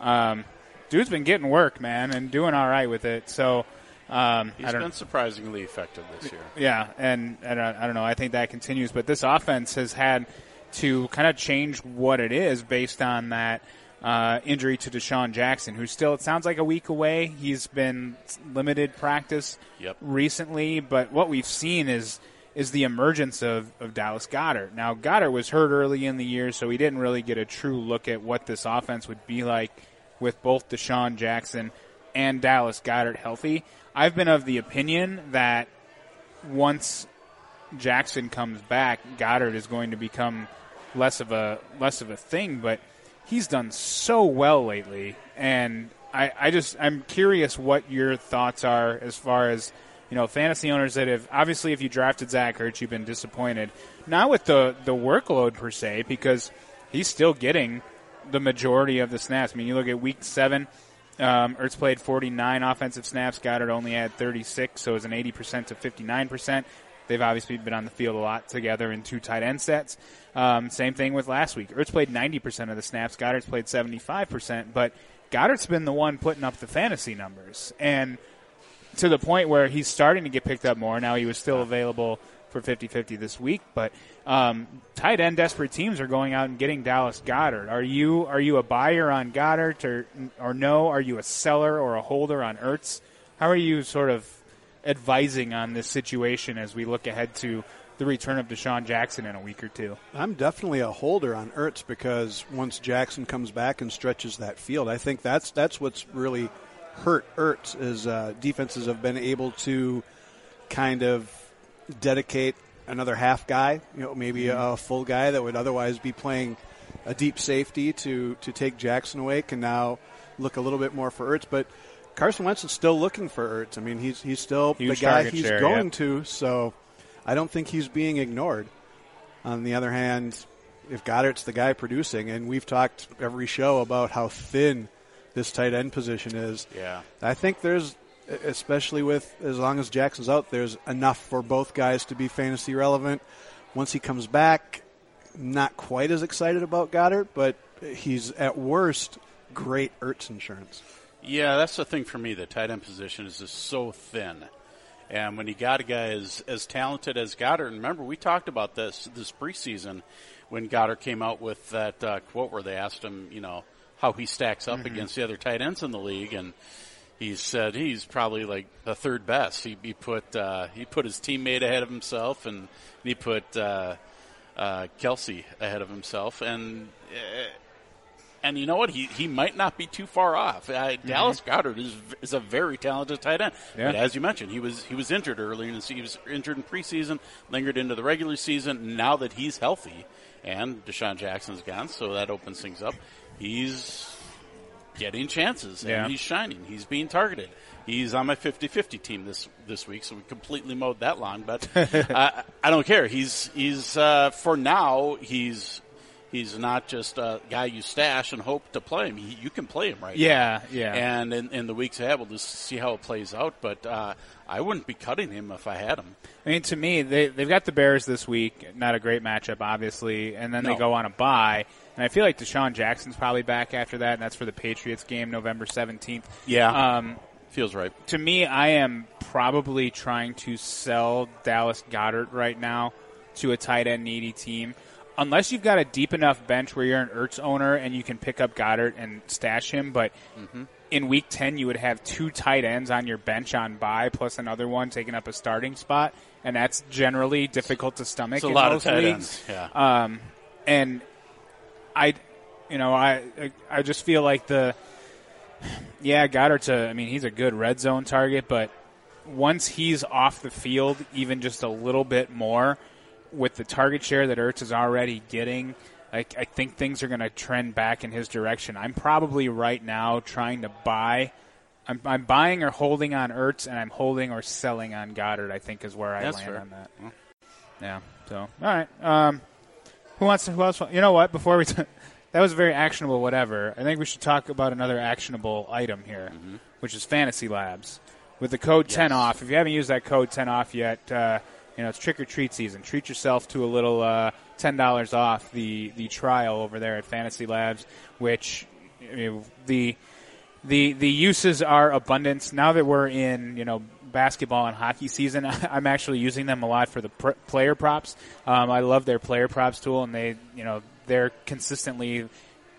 Um, dude's been getting work, man, and doing all right with it. So um, He's been surprisingly effective this year. yeah, and, and uh, I don't know. I think that continues, but this offense has had to kind of change what it is based on that uh, injury to DeSean Jackson, who's still it sounds like a week away. He's been limited practice Yep. recently, but what we've seen is is the emergence of, of Dallas Goedert. Now Goedert was hurt early in the year, so we didn't really get a true look at what this offense would be like with both DeSean Jackson and Dallas Goedert healthy. I've been of the opinion that once Jackson comes back, Goedert is going to become less of a less of a thing. But he's done so well lately, and I, I just I'm curious what your thoughts are as far as you know fantasy owners that have obviously if you drafted Zach Ertz, you've been disappointed. Not with the the workload per se, because he's still getting the majority of the snaps. I mean, you look at week seven. Um, Ertz played 49 offensive snaps. Goedert only had 36, so it was an 80% to 59%. They've obviously been on the field a lot together in two tight end sets. Um, same thing with last week. Ertz played 90% of the snaps. Goedert's played 75%, but Goedert's been the one putting up the fantasy numbers. And to the point where he's starting to get picked up more. Now he was still available for 50-50 this week, but um, tight end desperate teams are going out and getting Dallas Goedert. Are you are you a buyer on Goedert or or no? Are you a seller or a holder on Ertz? How are you sort of advising on this situation as we look ahead to the return of DeSean Jackson in a week or two? I'm definitely a holder on Ertz because once Jackson comes back and stretches that field, I think that's that's what's really hurt Ertz is uh, defenses have been able to kind of dedicate another half guy, you know, maybe a full guy that would otherwise be playing a deep safety to to take Jackson away can now look a little bit more for Ertz, but. Carson Wentz is still looking for Ertz. I mean, he's he's still Huge the guy he's share, going yep. to. So, I don't think he's being ignored. On the other hand, if Goedert's the guy producing, and we've talked every show about how thin this tight end position is, Yeah. I think there's, especially with as long as Jackson's out, there's enough for both guys to be fantasy relevant. Once he comes back, not quite as excited about Goedert, but he's at worst great Ertz insurance. Yeah, that's the thing for me. The tight end position is just so thin. And when you got a guy as, as talented as Goedert, and remember we talked about this this preseason when Goedert came out with that uh, quote where they asked him, you know, how he stacks up against the other tight ends in the league, and he said he's probably like the third best. He, he put uh, he put his teammate ahead of himself, and he put uh, uh, Kelce ahead of himself, and. Uh, and you know what? He he might not be too far off. Uh, Dallas Goedert is is a very talented tight end. Yeah. But as you mentioned, he was he was injured early in the se- he was injured in preseason, lingered into the regular season. Now that he's healthy, and DeSean Jackson's gone, so that opens things up. He's getting chances Yeah. and he's shining. He's being targeted. He's on my 50-50 team this this week, so we completely mowed that lawn. But I, I don't care. He's he's uh, for now. He's he's not just a guy you stash and hope to play him. He, you can play him right. Yeah, now. yeah. And in, in the weeks ahead, we'll just see how it plays out. But uh, I wouldn't be cutting him if I had him. I mean, to me, they they've got the Bears this week. Not a great matchup, obviously, and then they go on a bye. And I feel like DeSean Jackson's probably back after that, and that's for the Patriots game, November seventeenth. Yeah. Um, Feels right. to me, I am probably trying to sell Dallas Goedert right now to a tight end needy team. Unless you've got a deep enough bench where you're an Ertz owner and you can pick up Goedert and stash him, but in week 10 you would have two tight ends on your bench on bye plus another one taking up a starting spot, and that's generally difficult to stomach It's a in lot of tight leagues. ends. Yeah. Um, and I, you know, I I just feel like the yeah Goedert's a I mean he's a good red zone target, but once he's off the field, even just a little bit more with the target share that Ertz is already getting. I, I think things are going to trend back in his direction. I'm probably right now trying to buy. I'm, I'm buying or holding on Ertz, and I'm holding or selling on Goedert. I think is where I That's land fair. on that. Yeah. So all right. Um, who wants to? Who else? You know what? Before we, t- that was very actionable. Whatever. I think we should talk about another actionable item here, which is Fantasy Labs. With the code ten Mm-hmm. Off. If you haven't used that code ten off yet, uh, you know it's trick or treat season. Treat yourself to a little uh, ten dollars off the the trial over there at Fantasy Labs, which you know, the the the uses are abundance. Now that we're in, you know, basketball and hockey season, I'm actually using them a lot for the pr- player props. Um, I love their player props tool, and they, you know, they're consistently.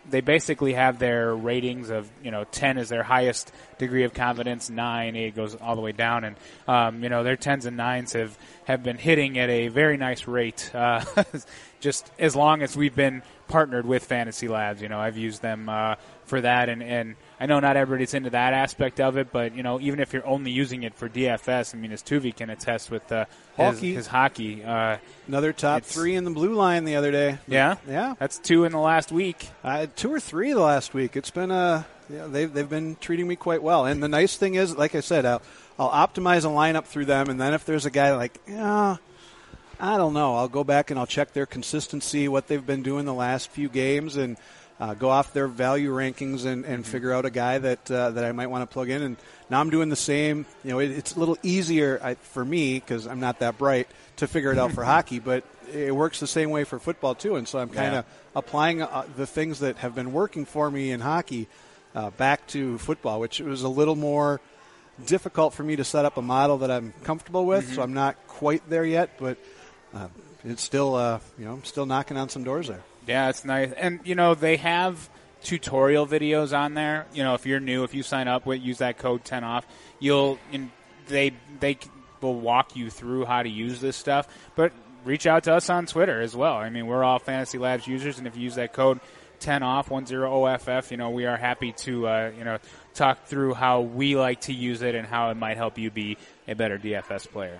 They basically have their ratings of you know ten is their highest degree of confidence, nine eight goes all the way down, and um, you know their tens and nines have have been hitting at a very nice rate. Uh, just as long as we've been partnered with Fantasy Labs, you know I've used them uh, for that, and and I know not everybody's into that aspect of it, but you know even if you're only using it for DFS, I mean as Tuvey can attest with uh, his, Hockey. his hockey. Uh, Another top It's- three in the blue line the other day. yeah, Yeah. that's two in the last week. Uh, two or three the last week. It's been uh, yeah, they've they've been treating me quite well. And the nice thing is, like I said, I'll, I'll optimize a lineup through them, and then if there's a guy like, yeah, I don't know, I'll go back and I'll check their consistency, what they've been doing the last few games, and uh, go off their value rankings and, and figure out a guy that uh, that I might want to plug in. And now I'm doing the same. You know, it, it's a little easier I, for me because I'm not that bright to figure it out for hockey, but it works the same way for football too. And so I'm kind of Yeah. applying uh, the things that have been working for me in hockey uh, back to football, which was a little more difficult for me to set up a model that I'm comfortable with. So I'm not quite there yet, but uh, it's still, uh, you know, I'm still knocking on some doors there. Yeah, it's nice. And you know, they have tutorial videos on there. You know, if you're new, if you sign up with use that code 10 off, you'll they they will walk you through how to use this stuff. But reach out to us on Twitter as well. I mean, we're all Fantasy Labs users and if you use that code 10 off 10OFF, you know, we are happy to uh, you know, talk through how we like to use it and how it might help you be a better DFS player.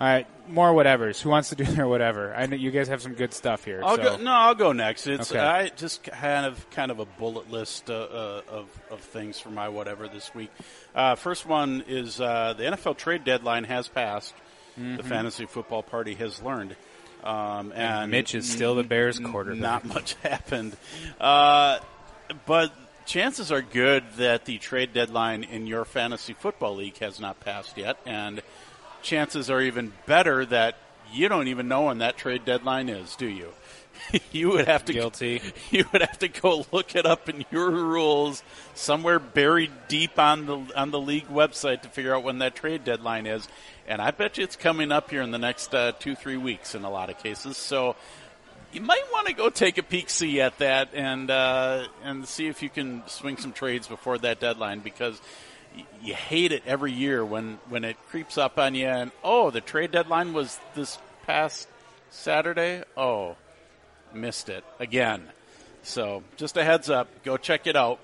All right, more whatevers. Who wants to do their whatever? I know you guys have some good stuff here. I'll so. go. No, I'll go next. It's Okay. I just kind of kind of a bullet list uh, uh, of of things for my whatever this week. Uh, first one is uh, the NFL trade deadline has passed. The fantasy football party has learned. Um, and Mitch is still the Bears quarterback. Not much happened, uh, but chances are good that the trade deadline in your fantasy football league has not passed yet, and chances are even better that you don't even know when that trade deadline is, do you? you would have to Guilty. You would have to go look it up in your rules somewhere buried deep on the on the league website to figure out when that trade deadline is. And I bet you it's coming up here in the next uh, two three weeks in a lot of cases. So you might want to go take a peek see at that and uh, and see if you can swing some trades before that deadline because you hate it every year when when it creeps up on you and oh the trade deadline was this past Saturday oh missed it again so just a heads up go check it out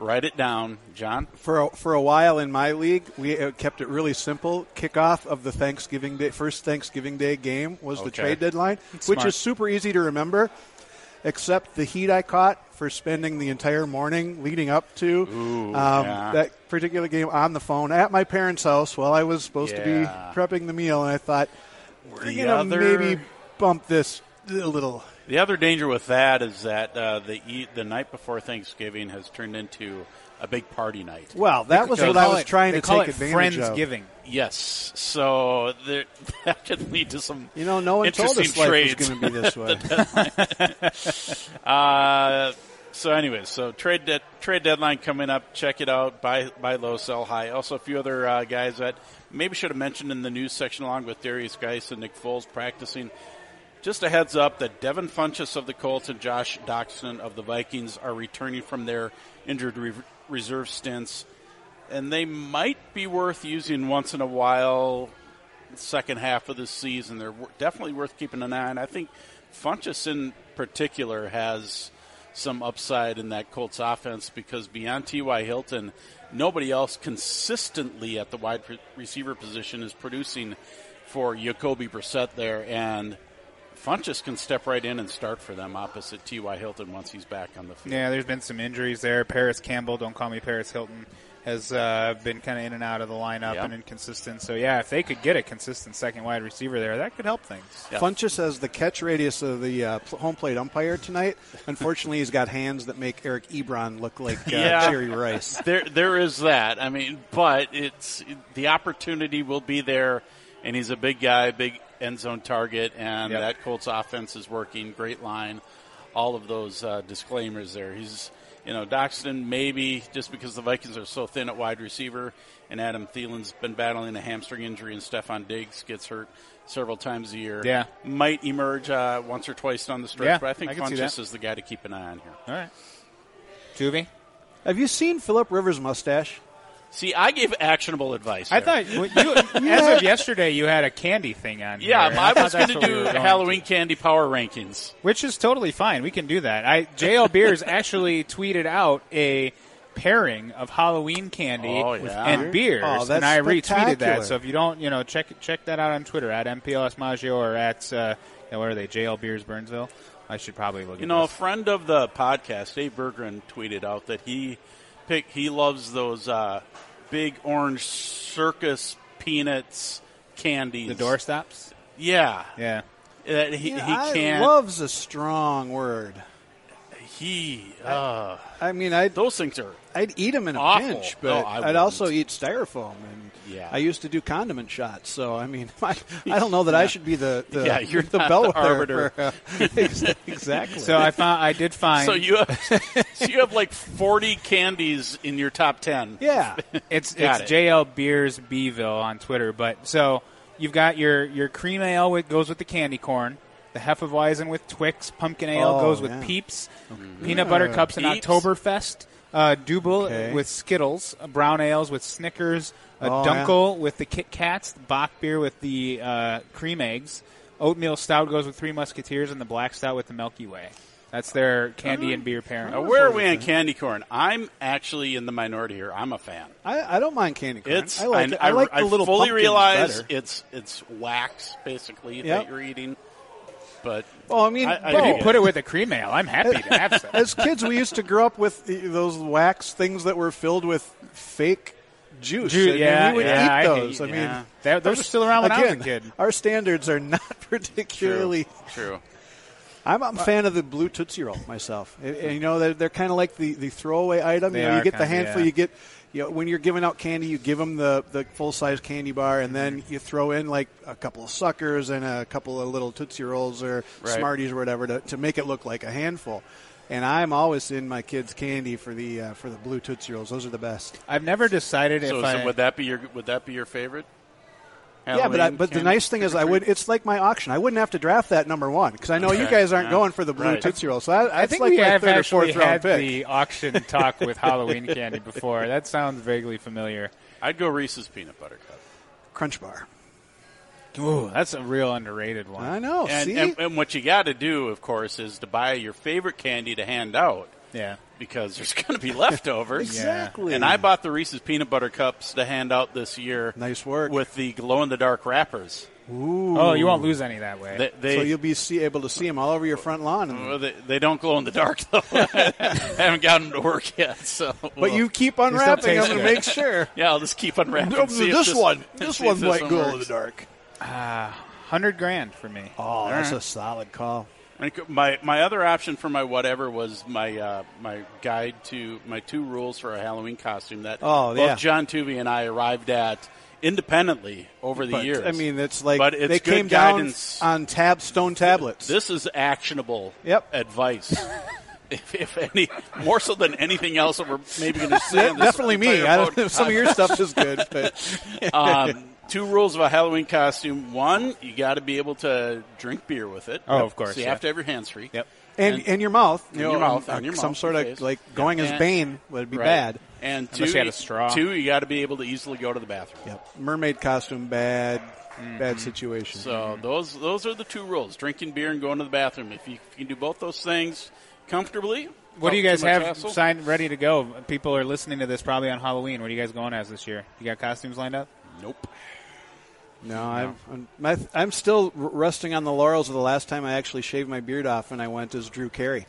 write it down John For a, for a while in my league, we uh, kept it really simple. Kickoff of the Thanksgiving Day, first Thanksgiving Day game was the trade deadline, which smart. is super easy to remember. Except the heat I caught for spending the entire morning leading up to Ooh, um, yeah. that particular game on the phone at my parents' house while I was supposed to be prepping the meal, and I thought we're gonna maybe bump this a little. The other danger with that is that uh, the e- the night before Thanksgiving has turned into a big party night. Well, that was what I was trying they to call take it advantage of. Yes, so there, that could lead to some You know, no one told us life was going to be this way. Uh, so, anyways, so trade de- trade deadline coming up. Check it out. Buy buy low, sell high. Also, a few other uh, guys that maybe should have mentioned in the news section, along with Derrius Guice and Nick Foles practicing. Just a heads up that Devin Funchess of the Colts and Josh Doctson of the Vikings are returning from their injured re- reserve stints, and they might be worth using once in a while. Second half of the season, they're definitely worth keeping an eye on. I think Funchess in particular has some upside in that Colts offense because beyond T.Y. Hilton, nobody else consistently at the wide receiver position is producing for Jacoby Brissett there, and Funchess can step right in and start for them opposite T.Y. Hilton once he's back on the field. Yeah, there's been some injuries there. Parris Campbell, don't call me Paris Hilton, has uh, been kind of in and out of the lineup Yeah. and inconsistent. So yeah, if they could get a consistent second wide receiver there, that could help things. Yeah. Funchess has the catch radius of the uh, pl- home plate umpire tonight. Unfortunately, he's got hands that make Eric Ebron look like uh, Yeah. Jerry Rice. there there is that. I mean, but it's the opportunity will be there, and he's a big guy, big end zone target, and Yep. that Colts offense is working. Great line, all of those uh, disclaimers there. He's you know Doctson maybe just because the Vikings are so thin at wide receiver, and Adam Thielen's been battling a hamstring injury, and Stefon Diggs gets hurt. Several times a year, Yeah. might emerge uh, once or twice down the stretch. Yeah, but I think I can see Funchess that. is the guy to keep an eye on here. All right, Tuvey. Have you seen Philip Rivers' mustache? See, I gave actionable advice. I there. thought well, you, as of yesterday, you had a candy thing on. Yeah, here. I thought was gonna do were going Halloween to. candy power rankings. which is totally fine. We can do that. I JL Beers actually tweeted out a pairing of Halloween candy Oh, yeah. and beers, Oh, that's and I retweeted that. So if you don't, you know, check check that out on Twitter at MPLS Maggio or at uh, you know, what are they? JL Beers Burnsville. I should probably look. You at know, a friend of the podcast, Dave Bergeron, tweeted out that he pick he loves those uh, big orange circus peanuts candies. the doorstops. Yeah, Yeah. that he, Yeah, he can't. love's a strong word. he uh, I mean, I'd, those things are I'd eat them in a Awful. pinch, No, but I I'd also eat styrofoam. And Yeah. I used to do condiment shots, so I mean, I, I don't know that I should be the, the Yeah, you're the not the bellwether. arbiter. for, uh, exactly. So I found I did find so you have so you have like forty candies in your top ten. yeah, It's Got it's it. JL Beers Beeville on Twitter. But so you've got your your cream ale with goes with the candy corn. The Hefeweizen with Twix, pumpkin ale Oh, goes with yeah. Peeps, peanut butter cups and Peeps. Oktoberfest, uh, Double Okay. with Skittles, uh, brown ales with Snickers, a Oh, Dunkel with the Kit Kats, Bock beer with the uh, cream eggs, oatmeal stout goes with Three Musketeers, and the black stout with the Milky Way. That's their candy and beer pairing. Now, where are we on candy corn? I'm actually in the minority here. I'm a fan. I, I don't mind candy corn. It's I like it. I, like the little I fully pumpkins realize better. it's it's wax basically Yep. that you're eating, but Well, I mean, I- I If you put it with the cream ale, I'm happy to have some. as kids, we used to grow up with those wax things that were filled with fake juice. Ju- I mean, yeah, we would yeah, eat hate- those. I, yeah. mean, That- those are still around when I was a again, kid. Our standards are not particularly. true. I'm, I'm a fan of the blue Tootsie Roll myself. And- and, you know, they're, they're kind of like the, the throwaway item. They you know, you get the kinda, handful, yeah. you get. You know, when you're giving out candy, you give them the, the full size candy bar, and then mm-hmm. you throw in like a couple of suckers and a couple of little Tootsie Rolls or Right. Smarties or whatever to, to make it look like a handful. And I'm always in my kids' candy for the uh, for the blue Tootsie Rolls. Those are the best. I've never decided So, if so I would that be your would that be your favorite? yeah, but I, Halloween but the nice thing is, I would. It's like my auction. I wouldn't have to draft that number one because I know you guys aren't Yeah. going for the blue Right. Tootsie Roll. So that, I that's think like we have third or actually fourth round had pick. the auction talk with Halloween candy before. That sounds vaguely familiar. I'd go Reese's peanut butter cup. Crunch Bar. Ooh, that's a real underrated one. I know. And, see, and and what you got to do, of course, is to buy your favorite candy to hand out Yeah. because there's going to be leftovers. exactly. And I bought the Reese's peanut butter cups to hand out this year. Nice work. with the glow in the dark wrappers. Ooh. Oh, you won't lose any that way. They, they, so you'll be see, able to see them all over your front lawn. And, well, they, they don't glow in the dark though. I haven't gotten them to work yet. So, but you keep unwrapping taste them to make sure. yeah, I'll just keep unwrapping. No, see if this one, this see if one might glow in the works. Dark. Hundred grand for me. Oh, that's a solid call. My my other option for my whatever was my uh, my guide to my two rules for a Halloween costume that Oh, both yeah. John Tuvey and I arrived at independently over the But, years. I mean, it's like But it's they good came down guidance. on tab stone tablets. This is actionable Yep. advice. if, if any, more so than anything else that we're maybe going to say. On this definitely me. I don't know some of your stuff is good, but um, two rules of a Halloween costume. One, you got to be able to drink beer with it. Oh, of course, So you yeah. have to have your hands free. Yep. and And- and your mouth, you know, your mouth, um, and your some mouth, sort of face. like going as And- Bane would be Right. bad. And two, Unless you had a straw. Two, you got to be able to easily go to the bathroom. Yep, mermaid costume, bad, Mm-hmm. bad situation. So those those are the two rules: drinking beer and going to the bathroom. If you, if you can do both those things comfortably, What do you guys have hassle. signed ready to go? People are listening to this probably on Halloween. What are you guys going as this year? You got costumes lined up? Nope. No, I'm I'm, my, I'm still r- resting on the laurels of the last time I actually shaved my beard off, and I went as Drew Carey.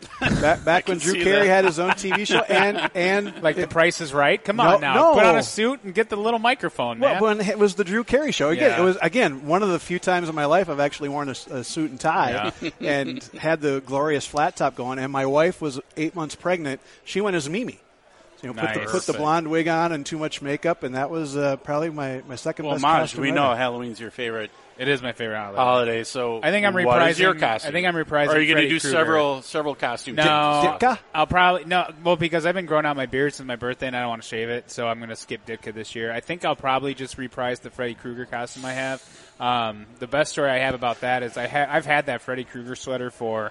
back back when Drew Carey that. had his own TV show, and and Like the price is right? Come No, on now. no. Put on a suit and get the little microphone, man. Well, when it was the Drew Carey show again, Yeah. it was again one of the few times in my life I've actually worn a suit and tie and had the glorious flat top going. And my wife was eight months pregnant. She went as Mimi. You know, put the put the blonde wig on and too much makeup, and that was uh, probably my, my second Well, best Maj, costume we ever. know Halloween's your favorite it is my favorite holiday. holiday. So I think I'm reprising. What is your costume? I think I'm reprising Or are you going to do Krueger. several several costumes? No, Ditka? I'll probably no. Well, because I've been growing out my beard since my birthday, and I don't want to shave it, so I'm going to skip Ditka this year. I think I'll probably just reprise the Freddy Krueger costume I have. Um, the best story I have about that is I ha- I've had that Freddy Krueger sweater for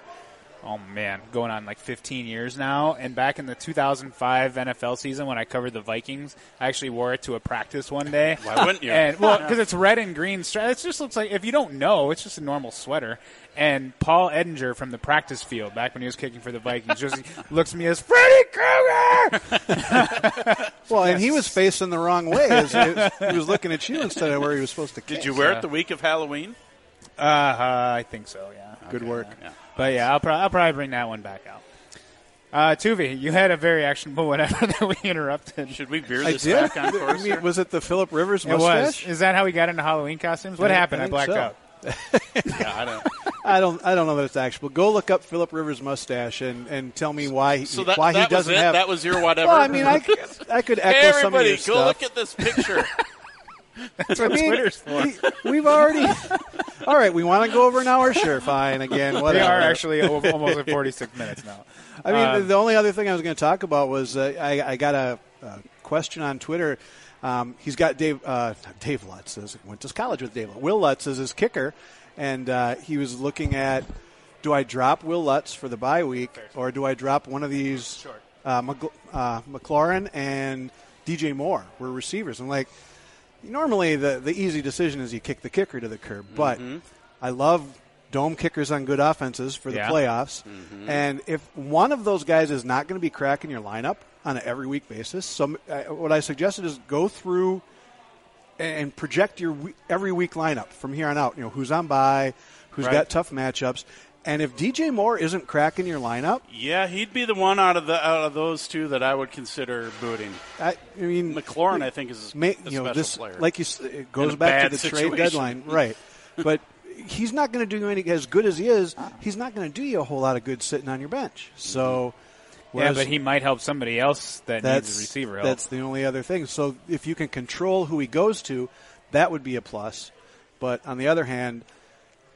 oh man, going on like 15 years now. And back in the 2005 NFL season when I covered the Vikings, I actually wore it to a practice one day. Why wouldn't you? And well, because it's red and green stripes. It just looks like if you don't know, it's just a normal sweater. And Paul Edinger from the practice field, back when he was kicking for the Vikings, just looks at me as Freddy Krueger. Well, and he was facing the wrong way. As- as- he was looking at you instead of where he was supposed to. Did you wear Yeah. it the week of Halloween? Uh, uh, I think so. Yeah. Good work. Yeah. But yeah, I'll, pro- I'll probably bring that one back out. Uh, Tuvey, you had a very actionable whatever that we interrupted. Should we veer I this did. back on I course? mean, was it the Philip Rivers It was. mustache? Is that how we got into Halloween costumes? What I- happened? I I, think blacked so. out. yeah, I don't. I don't. I don't know that it's actionable. Go look up Philip Rivers mustache and, and tell me why. He, So that, why that he doesn't it? have. That was your whatever. well, I mean, I, could- I could echo hey, some of everybody, your go stuff. look at this picture. That's what I mean, Twitter's for. we- We've already. All right, we want to go over an hour. Sure, fine. Again, We whatever. are actually almost at 46 minutes now. I mean, Um, the only other thing I was going to talk about was uh, I, I got a, a question on Twitter. Um, he's got Dave uh, Dave Lutz. Says, went to college with Dave. Will Lutz is his kicker, and uh, he was looking at do I drop Will Lutz for the bye week or do I drop one of these uh, uh, McLaurin and DJ Moore were receivers? I'm like, normally the the easy decision is you kick the kicker to the curb, but I love dome kickers on good offenses for the Yeah. playoffs. And if one of those guys is not going to be cracking your lineup on an every week basis, so uh, what I suggested is go through and project your every week lineup from here on out. You know who's on bye, who's Right. got tough matchups, and if DJ Moore isn't cracking your lineup, yeah, he'd be the one out of the out of those two that I would consider booting. I, I mean McLaurin, I think, is ma- a you special know this player. like you s- it goes a back to bad the trade deadline, right? But he's not going to do any as good as he is. He's not going to do you a whole lot of good sitting on your bench. So, Yeah, but he might help somebody else that needs a receiver help. that's the only other thing. So if you can control who he goes to, that would be a plus. But on the other hand.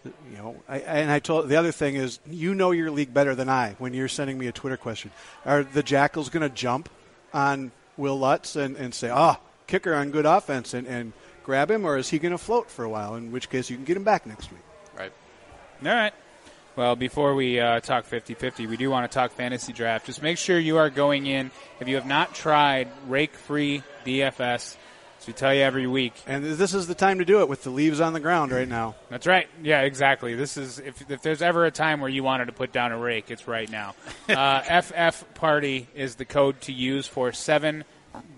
You know, I, and I told the other thing is, you know your league better than I. When you're sending me a Twitter question, are the Jackals going to jump on Will Lutz and, and say, "Ah, kicker on good offense," and, and grab him, or is he going to float for a while? In which case, you can get him back next week. right. All right. Well, before we uh, talk 50 50, we do want to talk fantasy draft. Just make sure you are going in. If you have not tried rake free DFS, we tell you every week, And this is the time to do it with the leaves on the ground right now. That's right. Yeah, exactly. This is if, if there's ever a time where you wanted to put down a rake, it's right now. Uh, FF Party is the code to use for seven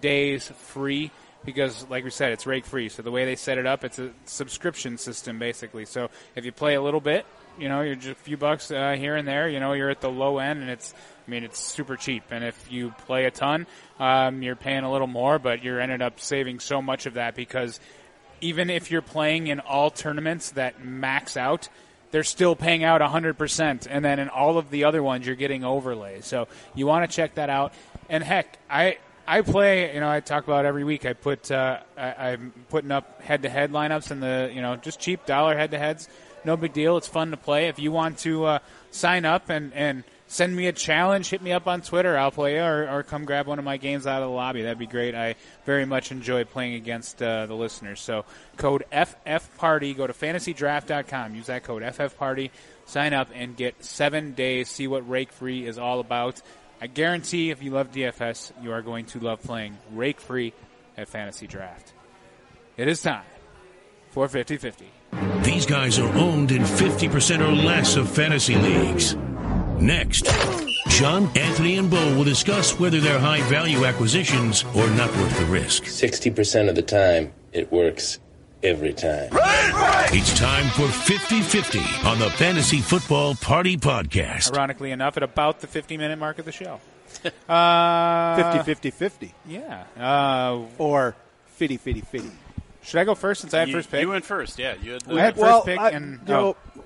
days free because, like we said, it's rake free. So the way they set it up, it's a subscription system basically. So if you play a little bit, you know, you're just a few bucks uh, here and there. You know, you're at the low end, and it's I mean, it's super cheap. And if you play a ton, um, you're paying a little more, but you're ended up saving so much of that because even if you're playing in all tournaments that max out, they're still paying out 100%. And then in all of the other ones, you're getting overlays. So you want to check that out. And heck, I. I play, you know, I talk about every week. I put, uh, I, I'm putting up head-to-head lineups and the, you know, just cheap dollar head-to-heads. No big deal. It's fun to play. If you want to uh, sign up and and send me a challenge, hit me up on Twitter. I'll play or, or come grab one of my games out of the lobby. That'd be great. I very much enjoy playing against uh, the listeners. So code FFParty. Go to fantasydraft.com. Use that code FFParty. Sign up and get seven days. See what Rake Free is all about. I guarantee if you love DFS, you are going to love playing Rake Free at Fantasy Draft. It is time for 50 50. These guys are owned in 50% or less of fantasy leagues. Next, John, Anthony, and Bo will discuss whether they're high value acquisitions or not worth the risk. 60% of the time, it works every time. It's time for 50 50 on the Fantasy Football Party Podcast. Ironically enough, at about the 50 minute mark of the show. Uh, 50 50 50. Yeah. Uh, Or 50 50 50. should I go first since I have You, first pick? you went first, yeah. You had the, I had well, first pick I- and you know, oh,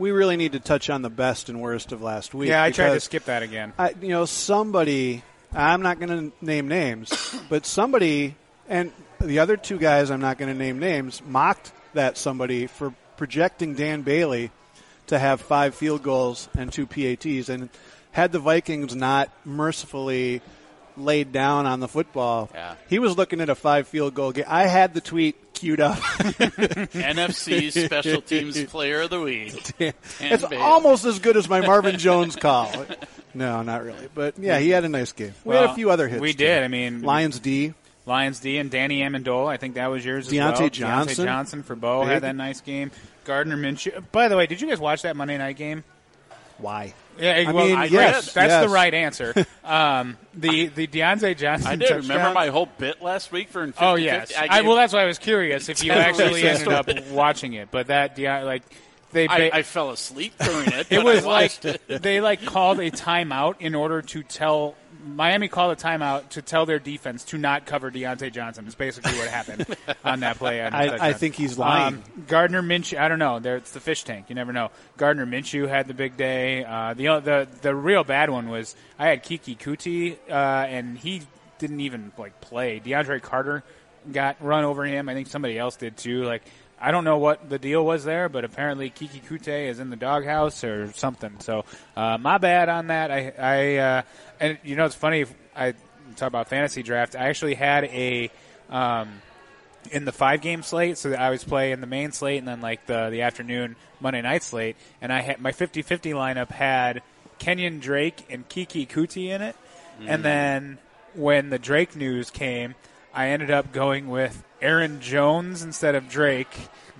we really need to touch on the best and worst of last week. yeah, I tried to skip that again. I, you know, somebody. I'm not going to name names, but somebody and the other two guys I'm not going to name names mocked that somebody for projecting Dan Bailey to have five field goals and two PATs, and had the Vikings not mercifully laid down on the football, Yeah. he was looking at a five field goal game. I had the tweet queued up. NFC Special Teams Player of the Week. it's almost as good as my Marvin Jones call. No, not really. But yeah, he had a nice game. We had a few other hits. We too. did. I mean, Lions D. Lions D and Danny Amendola. I think that was yours as Diontae well. Johnson. Diontae Johnson for Bo Big. had that nice game. Gardner Minshew. By the way, did you guys watch that Monday night game? Why? Yeah, I well, mean, I- yes, that's yes. the right answer. um, the the Diontae Johnson. I did. touchdown- Remember my whole bit last week for in 50 Oh yes, I, gave- well that's why I was curious if you actually ended up watching it. But that Deion- like they I, ba- I fell asleep during it. it was like it. they like called a timeout in order to tell Miami called a timeout to tell their defense to not cover Diontae Johnson. Is basically what happened on that play. on I- I think he's lying. Um, Gardner Minshew. I don't know. There, it's the fish tank. You never know. Gardner Minshew had the big day. Uh, the the the real bad one was I had Keke Coutee, uh, and he didn't even like play. DeAndre Carter got run over him. I think somebody else did too. Like I don't know what the deal was there, but apparently Keke Coutee is in the doghouse or something. So uh, my bad on that. I, I uh, and you know it's funny. I talk about fantasy draft. I actually had a. Um, in the five game slate, so I was playing the main slate and then like the the afternoon Monday night slate, and I had my 50-50 lineup had Kenyon Drake and Keke Coutee in it, and then when the Drake news came, I ended up going with Aaron Jones instead of Drake.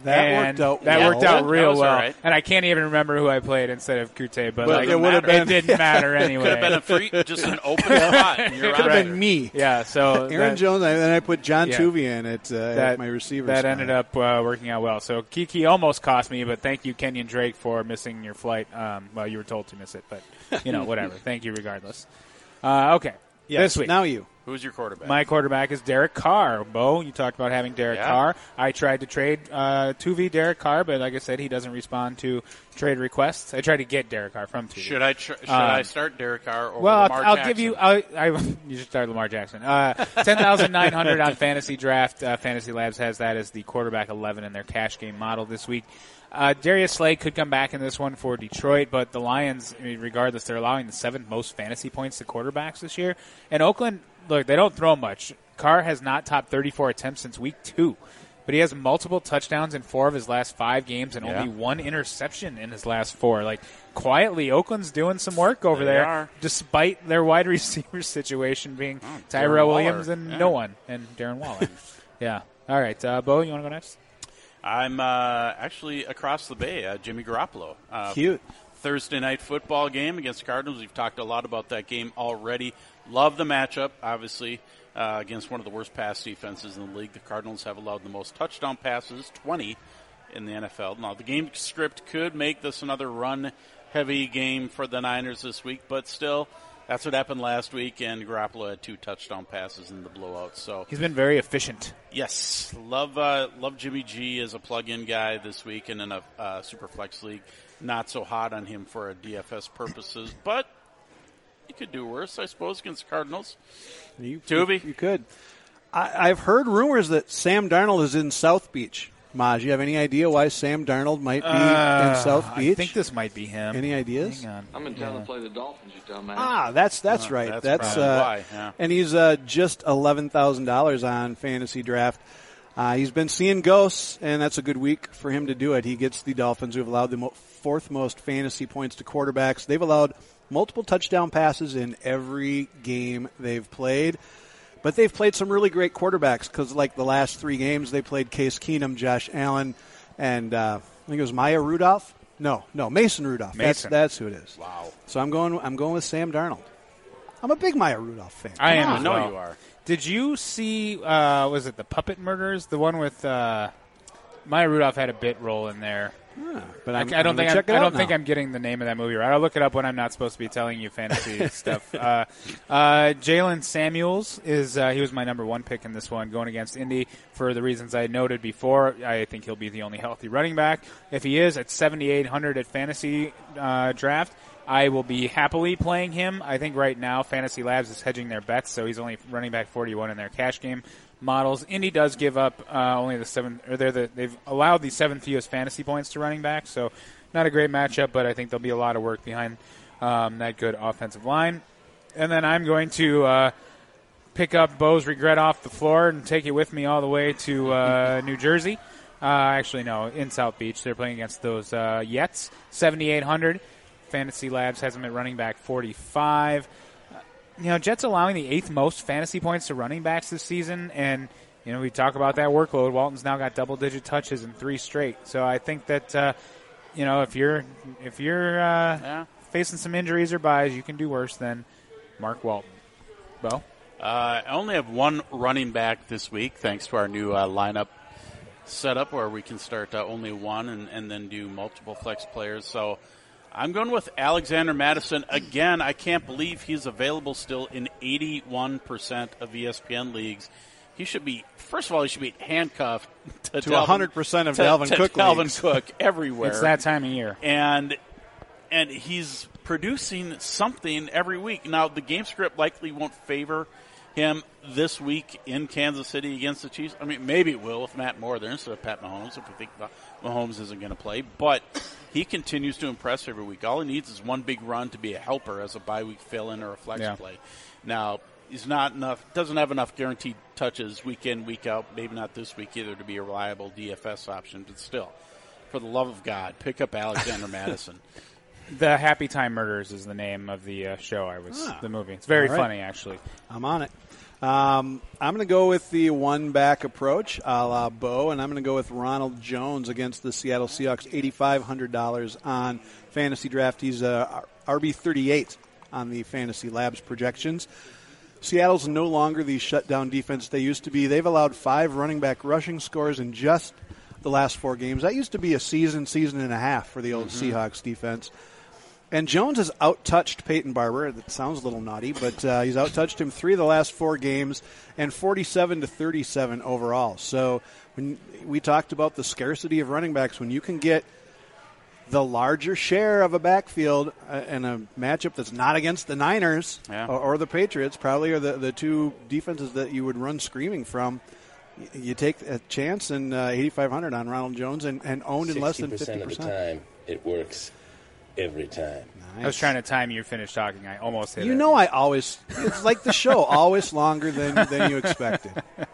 That and worked out That well. worked out real well, all right. and I can't even remember who I played instead of Coutee, but, But like, it would have been it didn't matter anyway. Could have been a free, just an open spot. Could have it. been me. yeah, so Aaron that- Jones, and then I put John Yeah. Tuvey in at, uh, at that my receiver. That spot. ended up uh, working out well. So Keke almost cost me, but thank you, Kenyon Drake, for missing your flight. Um, well, you were told to miss it, but you know, whatever. thank you, regardless. Uh, okay, Yes, this week Now you. Who's your quarterback? my quarterback is Derek Carr. Bo, you talked about having Derek Yeah. Carr. I tried to trade uh, Tuvey Derek Carr, but like I said, he doesn't respond to trade requests. I tried to get Derek Carr from Tuvey. should I tr- should Um, I start Derek Carr Well, Lamar I'll, I'll give you. I, I, you should start Lamar Jackson. Uh, Ten thousand nine hundred on Fantasy Draft. Uh, Fantasy Labs has that as the quarterback eleven in their cash game model this week. Uh, Darius Slay could come back in this one for Detroit, but the Lions, I mean, regardless, they're allowing the seventh most fantasy points to quarterbacks this year. And Oakland, look, they don't throw much. Carr has not topped 34 attempts since week two, but he has multiple touchdowns in four of his last five games and Yeah. only one interception in his last four. Like quietly, Oakland's doing some work over They there, are. despite their wide receiver situation being Darren Tyrell Williams and Yeah. no one, and Darren Waller. yeah. All right, uh, Bo, you want to go next? I'm uh, actually across the bay, uh, Jimmy Garoppolo. Uh, Cute. Thursday night football game against the Cardinals. We've talked a lot about that game already. Love the matchup, obviously. uh, against one of the worst pass defenses in the league. The Cardinals have allowed the most touchdown passes, 20 in the NFL. Now, the game script could make this another run heavy game for the Niners this week, but still, that's what happened last week, and Garoppolo had two touchdown passes in the blowout. So He's been very efficient. Yes, love uh, love Jimmy G as a plug-in guy this week and in a uh, super flex league. Not so hot on him for a DFS purposes, but he could do worse, I suppose, against the Cardinals. You, Tuvey? you, you could. I, I've heard rumors that Sam Darnold is in South Beach. Maj, you have any idea why Sam Darnold might be in South Beach? Uh, I think this might be him. Any ideas? Hang on. I'm in town to play the Dolphins, you dumbass. Ah, that's that's Uh, right. that's That's, uh, why, yeah. and he's uh, just eleven thousand dollars on fantasy draft. Uh, he's been seeing ghosts, and that's a good week for him to do it. He gets the Dolphins, who have allowed the mo- fourth most fantasy points to quarterbacks. They've allowed multiple touchdown passes in every game they've played. But they've played some really great quarterbacks because, like the last three games, they played Case Keenum, Josh Allen, and uh, I think it was Maya Rudolph. No, no, Mason Rudolph. That's Mason. that's who it is. Wow. So I'm going. I'm going with Sam Darnold. I'm a big Maya Rudolph fan. I am. I know well. you are. Did you see? Uh, was it the Puppet Murders? The one with uh, Maya Rudolph had a bit role in there. But I, I'm, I don't I'm think I'm, I don't think now. I'm getting the name of that movie right. I'll look it up when I'm not supposed to be telling you fantasy stuff. Uh, uh, Jaylen Samuels is uh, he was my number one pick in this one, going against Indy for the reasons I noted before. I think he'll be the only healthy running back. If he is at 7,800 at fantasy uh, draft. I will be happily playing him. I think right now Fantasy Labs is hedging their bets, so he's only running back 41 in their cash game models. Indy does give up uh, only the seven, or they're the, they've allowed the seventh fewest fantasy points to running back, so not a great matchup, but I think there'll be a lot of work behind um, that good offensive line. And then I'm going to uh, pick up Bo's regret off the floor and take it with me all the way to uh, New Jersey. Uh, actually, no, in South Beach. They're playing against those uh, Yets. 7,800. Fantasy Labs has them at running back 45. You know, Jets allowing the eighth most fantasy points to running backs this season, and you know we talk about that workload. Walton's now got double-digit touches in three straight. So I think that uh, you know if you're if you're uh, Yeah. facing some injuries or buys, you can do worse than Mark Walton. Bo, Uh, I only have one running back this week, thanks to our new uh, lineup setup where we can start uh, only one and, and then do multiple flex players. So I'm going with Alexander Mattison. Again, I can't believe he's available still in 81% of ESPN leagues. He should be, first of all, he should be handcuffed to, To Dalvin- 100% of to- Dalvin to Cook Dalvin leagues. Cook everywhere it's that time of year. and and he's producing something every week. Now the game script likely won't favor him this week in Kansas City against the Chiefs. I mean, maybe it will if Matt Moore there instead of Pat Mahomes. If we think Mahomes isn't going to play, but he continues to impress every week. All he needs is one big run to be a helper as a bye week fill in or a flex Yeah. play. Now he's not enough. Doesn't have enough guaranteed touches week in week out. Maybe not this week either to be a reliable DFS option, but still. For the love of God, pick up Alexander Mattison. The Happy Time Murders is the name of the uh, show. I was the movie. It's very All right. funny, actually. I'm on it. Um, I'm going to go with the one back approach, a la Bo, and I'm going to go with Ronald Jones against the Seattle Seahawks, $8,500 on fantasy draft. He's uh, RB 38 on the Fantasy Labs projections. Seattle's no longer the shutdown defense they used to be. They've allowed five running back rushing scores in just the last four games. That used to be a season, season and a half for the old Seahawks defense. And Jones has outtouched Peyton Barber. That sounds a little naughty, but uh, he's outtouched him three of the last four games, and 47 to 37 overall. So when we talked about the scarcity of running backs, when you can get the larger share of a backfield uh, in a matchup that's not against the Niners Yeah. or, or the Patriots, probably are the, the two defenses that you would run screaming from. You take a chance and uh, 8,500 on Ronald Jones and, and owned in less than 60% of the 50%. time, it works every time. I was trying to time you finish talking. I almost hit You it. know, I always it's like the show, always longer than than you expected.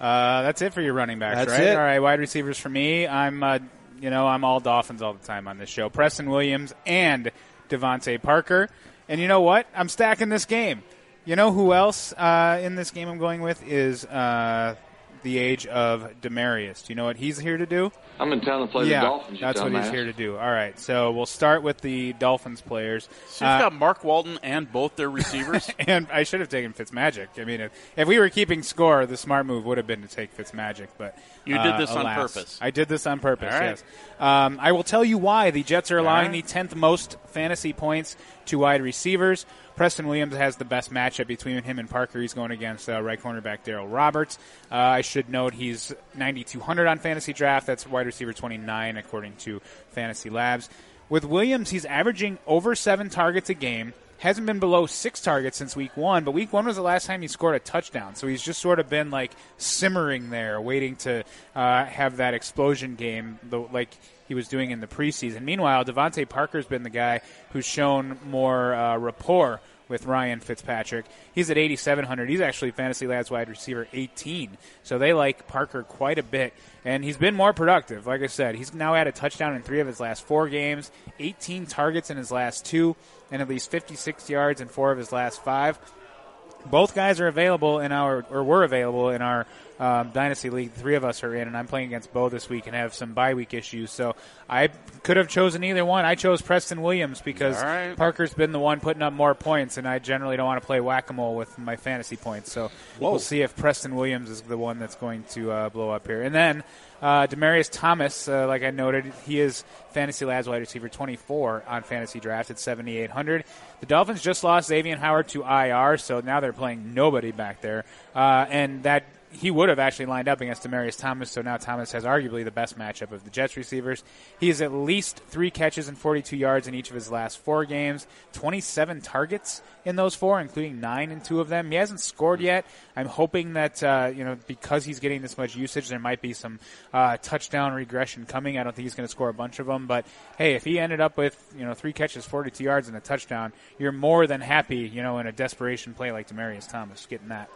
Uh, that's it for your running backs, That's right? it. All right, wide receivers for me. I'm, uh, you know, I'm all Dolphins all the time on this show. Preston Williams and DeVante Parker. And you know what? I'm stacking this game. You know who else uh, in this game I'm going with is uh, the age of Demaryius. Do you know what he's here to do? I'm in town to play yeah, the Dolphins. You that's what he's dumbass. here to do. All right, so we'll start with the Dolphins players. So you've Uh, got Mark Walton and both their receivers. and I should have taken Fitzmagic. I mean, if, if we were keeping score, the smart move would have been to take Fitzmagic. But You uh, did this on purpose. I did this on purpose. All right. Yes. Um, I will tell you why the Jets are allowing right. the tenth most fantasy points to wide receivers. Preston Williams has the best matchup between him and Parker. He's going against uh, right cornerback Darryl Roberts. Uh, I should note he's 9,200 on fantasy draft. That's wide receiver 29 according to Fantasy Labs. With Williams, he's averaging over seven targets a game. Hasn't been below six targets since week one, but week one was the last time he scored a touchdown. So he's just sort of been like simmering there, waiting to uh, have that explosion game, though, like he was doing in the preseason. Meanwhile, DeVante Parker's been the guy who's shown more uh, rapport with Ryan Fitzpatrick. He's at 8,700. He's actually Fantasy Labs wide receiver 18. So they like Parker quite a bit. And he's been more productive. Like I said, he's now had a touchdown in three of his last four games, 18 targets in his last two, and at least 56 yards in four of his last five. Both guys are available in our, or were available in our um, dynasty league. Three of us are in, and I'm playing against Bo this week and have some bye week issues. So I could have chosen either one. I chose Preston Williams because right. Parker's been the one putting up more points, and I generally don't want to play whack a mole with my fantasy points. So we'll see if Preston Williams is the one that's going to uh, blow up here. And then uh, Demaryius Thomas, uh, like I noted, he is Fantasy Labs wide receiver 24 on Fantasy Draft at 7,800. The Dolphins just lost Xavier Howard to IR, so now they're playing nobody back there, uh, and that he would have actually lined up against Demaryius Thomas, so now Thomas has arguably the best matchup of the Jets receivers. He has at least three catches and 42 yards in each of his last four games, 27 targets in those four, including nine in two of them. He hasn't scored yet. I'm hoping that, uh, you know, because he's getting this much usage, there might be some uh, touchdown regression coming. I don't think he's going to score a bunch of them, but hey, if he ended up with, you know, three catches, 42 yards, and a touchdown, you're more than happy, you know, in a desperation play like Demaryius Thomas getting that.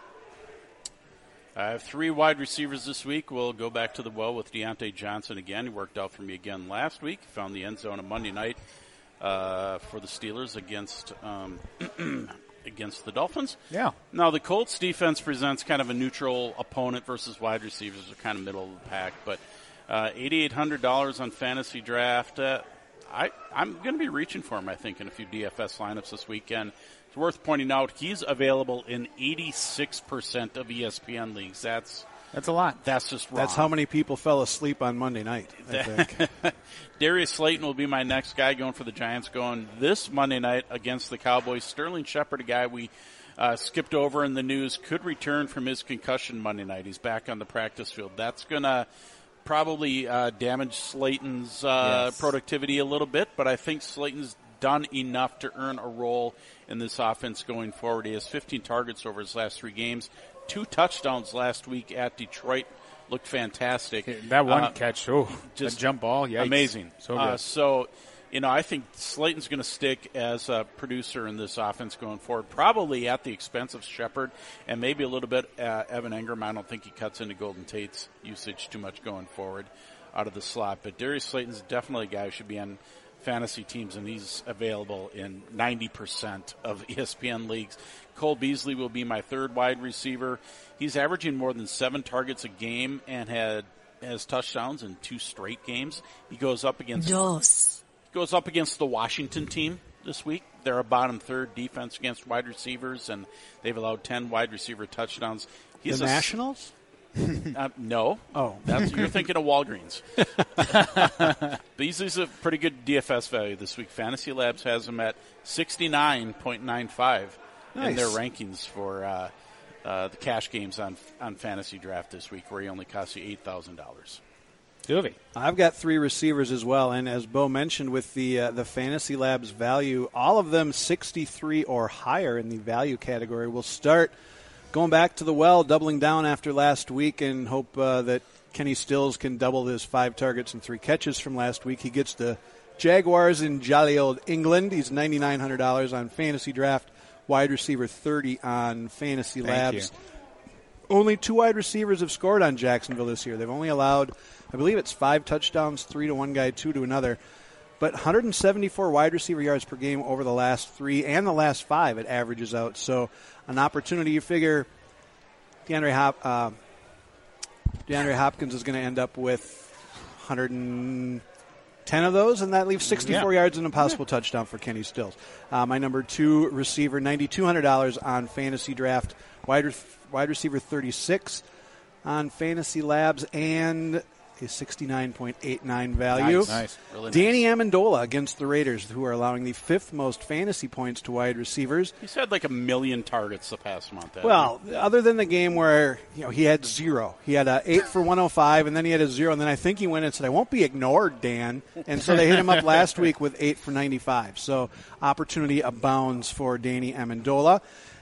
I have three wide receivers this week. We'll go back to the well with Diontae Johnson again. He worked out for me again last week. Found the end zone on Monday night uh, for the Steelers against um, against the Dolphins. Yeah. Now the Colts defense presents kind of a neutral opponent versus wide receivers. They're kind of middle of the pack, but uh, eighty eight hundred dollars on fantasy draft. Uh, I I'm going to be reaching for him. I think in a few DFS lineups this weekend. It's worth pointing out he's available in eighty six percent of ESPN leagues. That's That's a lot. that's just wrong. That's how many people fell asleep on Monday night. I think. Darius Slayton will be my next guy going for the Giants going this Monday night against the Cowboys. Sterling Shepard, a guy we uh, skipped over in the news, could return from his concussion Monday night. He's back on the practice field. That's going to probably uh, damage Slayton's uh, Yes. productivity a little bit, but I think Slayton's done enough to earn a role in this offense going forward. He has 15 targets over his last three games, two touchdowns last week at Detroit. Looked fantastic. That one Uh, catch, oh, just jump ball, yeah, amazing. So good. Uh, so, you know, I think Slayton's going to stick as a producer in this offense going forward, probably at the expense of Shepard and maybe a little bit uh, Evan Engram. I don't think he cuts into Golden Tate's usage too much going forward out of the slot. But Darius Slayton's definitely a guy who should be on fantasy teams, and he's available in 90% of ESPN leagues. Cole Beasley will be my third wide receiver. He's averaging more than seven targets a game and had has touchdowns in two straight games. He goes up against Dos. goes up against the Washington team this week. They're a bottom third defense against wide receivers, and they've allowed ten wide receiver touchdowns. He's the a s- Nationals? Uh, no. Oh. That's you're thinking of Walgreens. Beasley's a pretty good DFS value this week. Fantasy Labs has him at sixty nine point nine five in their rankings for uh, uh, the cash games on on fantasy draft this week, where he only costs you eight thousand dollars. Tuvey. I've got three receivers as well, and as Bo mentioned, with the uh, the Fantasy Labs value, all of them 63 or higher in the value category. We'll start going back to the well, doubling down after last week, and hope uh, that Kenny Stills can double his five targets and three catches from last week. He gets the Jaguars in jolly old England. He's $9,900 on Fantasy Draft, wide receiver 30 on Fantasy Thank Labs. you. Only two wide receivers have scored on Jacksonville this year. They've only allowed, I believe it's five touchdowns, three to one guy, two to another. But 174 wide receiver yards per game over the last three and the last five, it averages out. So an opportunity, you figure DeAndre Hop, uh, DeAndre Hopkins is going to end up with 110 of those, and that leaves 64 Yeah. yards and a possible touchdown for Kenny Stills. Uh, my number two receiver, $9,200 on fantasy draft, wide, re- wide receiver 36 on fantasy labs, and a 69.89 value. Nice, nice. Really nice. Danny Amendola against the Raiders, who are allowing the fifth most fantasy points to wide receivers. He's had like a million targets the past month. hasn't he? Well, other than the game where you know he had zero, he had a eight for 105, and then he had a zero, and then I think he went and said, "I won't be ignored, Dan," and so they hit him up last week with eight for 95. So opportunity abounds for Danny Amendola,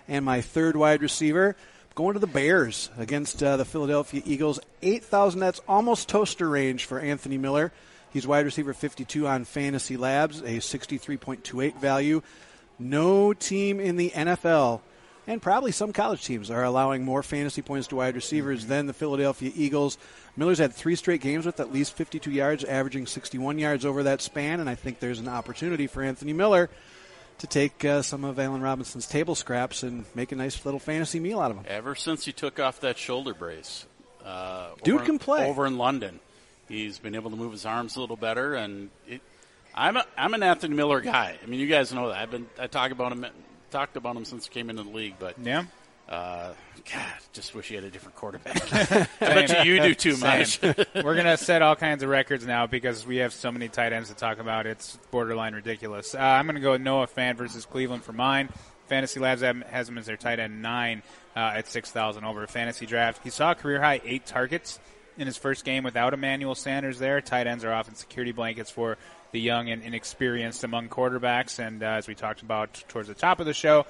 and my third wide receiver. Going to the Bears against uh, the Philadelphia Eagles. 8,000, that's almost toaster range for Anthony Miller. He's wide receiver 52 on Fantasy Labs, a 63.28 value. No team in the NFL, and probably some college teams, are allowing more fantasy points to wide receivers than the Philadelphia Eagles. Miller's had three straight games with at least 52 yards, averaging 61 yards over that span, and I think there's an opportunity for Anthony Miller to take uh, some of Allen Robinson's table scraps and make a nice little fantasy meal out of them. Ever since he took off that shoulder brace, uh, Dude over, can play. over in London. He's been able to move his arms a little better, and it, I'm a, I'm an Anthony Miller guy. I mean, you guys know that. I've been I talk about him talked about him since he came into the league, but Yeah. Uh, God, just wish he had a different quarterback. I bet you, you do too much. We're gonna set all kinds of records now because we have so many tight ends to talk about. It's borderline ridiculous. Uh, I'm gonna go with Noah Fant versus Cleveland for mine. Fantasy Labs has him as their tight end nine uh, at six thousand over fantasy draft. He saw a career high eight targets in his first game without Emmanuel Sanders there. Tight ends are often security blankets for the young and inexperienced among quarterbacks. And uh, as we talked about towards the top of the show,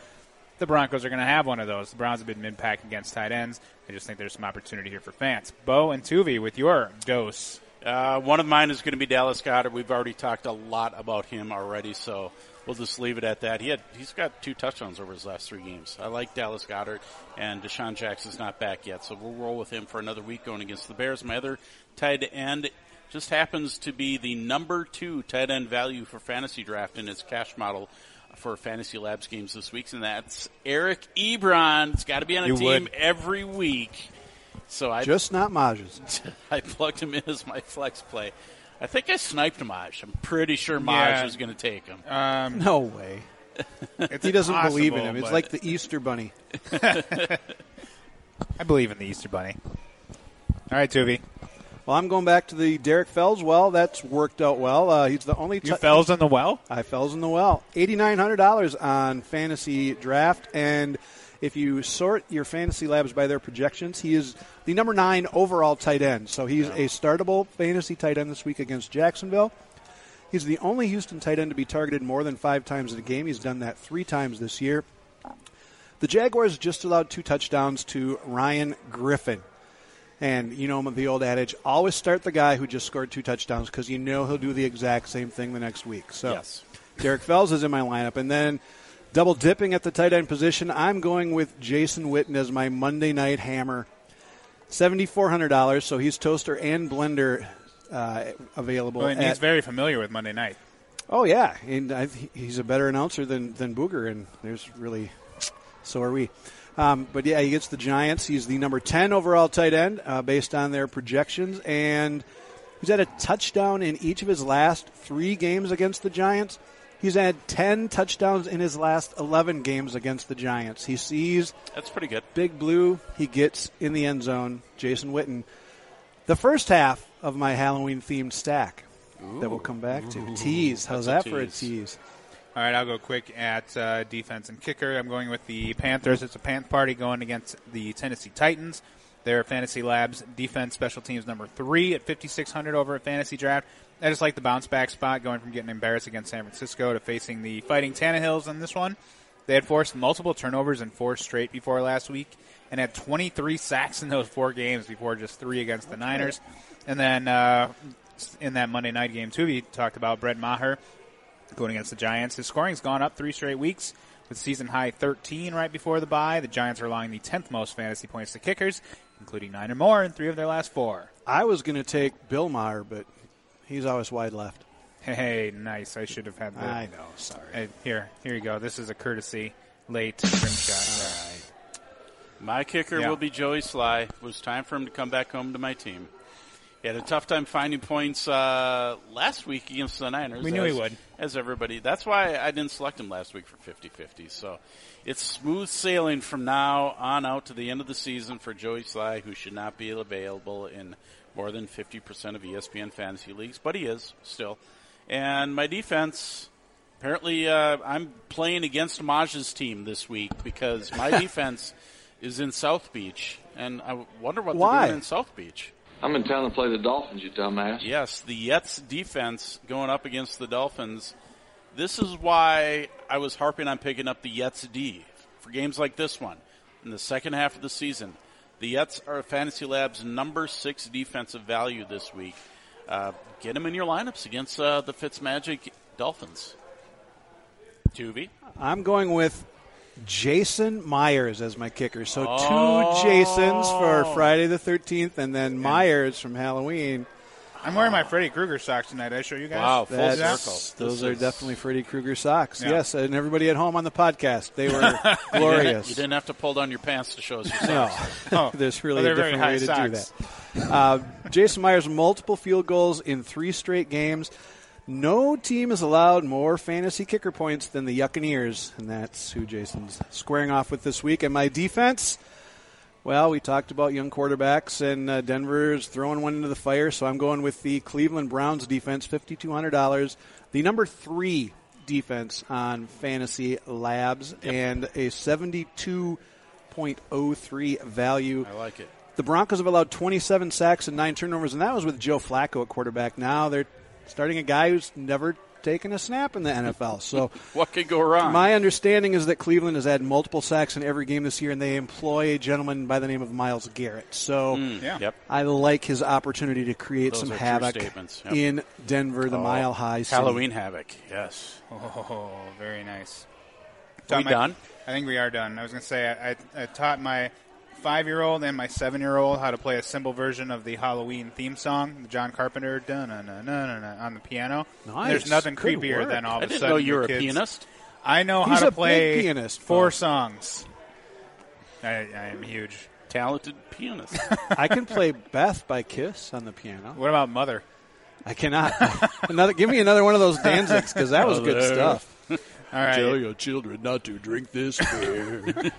the Broncos are going to have one of those. The Browns have been mid-pack against tight ends. I just think there's some opportunity here for fans. Bo and Tuvey with your dose. Uh, one of mine is going to be Dallas Goedert. We've already talked a lot about him already, so we'll just leave it at that. He had he's got two touchdowns over his last three games. I like Dallas Goedert, and DeSean Jackson's not back yet, so we'll roll with him for another week going against the Bears. My other tight end just happens to be the number two tight end value for fantasy draft in its cash model for Fantasy Labs games this week, and that's Eric Ebron. It's got to be on a You team would. every week. So I Just not Maj's. I plugged him in as my flex play. I think I sniped Maj. I'm pretty sure Maj Yeah. was going to take him. Um, No way. He doesn't believe in him. It's like the Easter Bunny. I believe in the Easter Bunny. All right, Tuvey. Well, I'm going back to the Derek Fells well. That's worked out well. Uh, he's the only You fells in the well? I fells in the well. Eighty nine hundred dollars on fantasy draft, and if you sort your fantasy labs by their projections, he is the number nine overall tight end. So he's a startable fantasy tight end this week against Jacksonville. He's the only Houston tight end to be targeted more than five times in a game. He's done that three times this year. The Jaguars just allowed two touchdowns to Ryan Griffin. And you know the old adage: always start the guy who just scored two touchdowns because you know he'll do the exact same thing the next week. So Yes. Derek Fells is in my lineup, and then double dipping at the tight end position, I'm going with Jason Witten as my Monday night hammer. Seventy four hundred dollars, so he's toaster and blender uh, available. Well, and at- he's very familiar with Monday night. Oh yeah, and I, he's a better announcer than than Booger, and there's really so are we. Um, but yeah, he gets the Giants. He's the number ten overall tight end uh, based on their projections, and he's had a touchdown in each of his last three games against the Giants. He's had ten touchdowns in his last eleven games against the Giants. He sees That's pretty good. Big Blue. He gets in the end zone. Jason Witten. The first half of my Halloween themed stack that we'll come back to. Tease. How's That's that a for a tease. All right, I'll go quick at uh, defense and kicker. I'm going with the Panthers. It's a Panth party going against the Tennessee Titans. Their Fantasy Labs defense special teams number three at 5,600 over at Fantasy Draft. I just like the bounce back spot going from getting embarrassed against San Francisco to facing the Fighting Tannehills in this one. They had forced multiple turnovers in four straight before last week and had 23 sacks in those four games before just three against the Niners. And then uh, in that Monday night game, too, we talked about Brett Maher going against the Giants. His scoring's gone up three straight weeks with season high 13 right before the bye. The Giants are allowing the 10th most fantasy points to kickers, including nine or more in three of their last four. I was going to take Bill Maher, but he's always wide left. Hey, nice. I should have had that. I know. Sorry. Hey, here, here you go. This is a courtesy late rim shot. My kicker Yeah. will be Joey Slye. It was time for him to come back home to my team. He had a tough time finding points uh, last week against the Niners. We knew he would. As everybody. That's why I didn't select him last week for 50-50. So it's smooth sailing from now on out to the end of the season for Joey Slye, who should not be available in more than 50% of ESPN fantasy leagues, but he is still. And my defense, apparently uh, I'm playing against Maj's team this week because my defense is in South Beach, and I wonder what Why? they're doing in South Beach. I'm in town to play the Dolphins, you dumbass. Yes, the Jets defense going up against the Dolphins. This is why I was harping on picking up the Jets D for games like this one in the second half of the season. The Jets are Fantasy Lab's number six defensive value this week. Uh, get them in your lineups against uh, the Fitzmagic Dolphins. Tuvey. I'm going with Jason Myers as my kicker. So Oh. two Jasons for Friday the 13th, and then Myers from Halloween. I'm wearing my Freddy Krueger socks tonight. Did I show you guys? Wow, full That's- circle. Those This are is- definitely Freddy Krueger socks. Yeah. Yes, and everybody at home on the podcast, they were You didn't, glorious. you didn't have to pull down your pants to show us your No, socks. Oh, there's really well, a different way to high do that. Uh, Jason Myers multiple field goals in three straight games. No team has allowed more fantasy kicker points than the Yuccaneers, and that's who Jason's squaring off with this week. And my defense, well, we talked about young quarterbacks, and uh, Denver's throwing one into the fire, so I'm going with the Cleveland Browns defense, $5,200. The number three defense on Fantasy Labs, and a 72.03 value. I like it. The Broncos have allowed 27 sacks and nine turnovers, and that was with Joe Flacco at quarterback. Now they're starting a guy who's never taken a snap in the NFL. So What could go wrong? my understanding is that Cleveland has had multiple sacks in every game this year, and they employ a gentleman by the name of Myles Garrett. So hmm. Yeah. Yep. I like his opportunity to create Those some havoc. Yep. in Denver, the oh, Mile High City. Halloween Havoc. Yes. Oh, very nice. Are we my- done? I think we are done. I was going to say I, I, I taught my five-year-old and my seven-year-old how to play a simple version of the Halloween theme song, the John Carpenter dun na na na na on the piano. Nice. There's nothing Good creepier work. than all of I a didn't sudden know you're a kids- pianist. I know He's how a to big play pianist, four Paul. songs. I, I am huge. Talented pianist. I can play Beth by Kiss on the piano. What about Mother? I cannot. another, give me another one of those Danzigs because that was oh, good stuff. All right. your children not to drink this beer.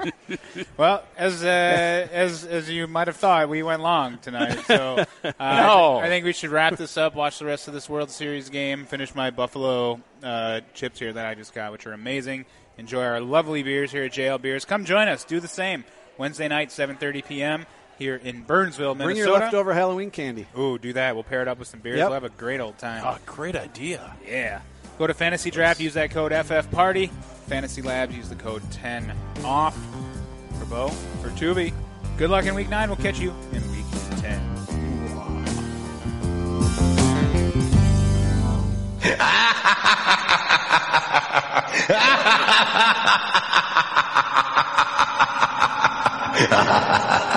Well, as uh, as as you might have thought, we went long tonight. So uh, No. I think we should wrap this up. Watch the rest of this World Series game. Finish my Buffalo uh, chips here that I just got, which are amazing. Enjoy our lovely beers here at JL Beers. Come join us. Do the same. Wednesday night, 7:30 p.m. here in Burnsville, Minnesota. Bring your leftover Halloween candy. Ooh, do that. We'll pair it up with some beers. Yep. We'll have a great old time. oh, great idea. Yeah. Go to Fantasy Draft, use that code FF Party. Fantasy Labs, use the code 10 off. For Bo, for Tuvey. Good luck in week 9. We'll catch you in week 10.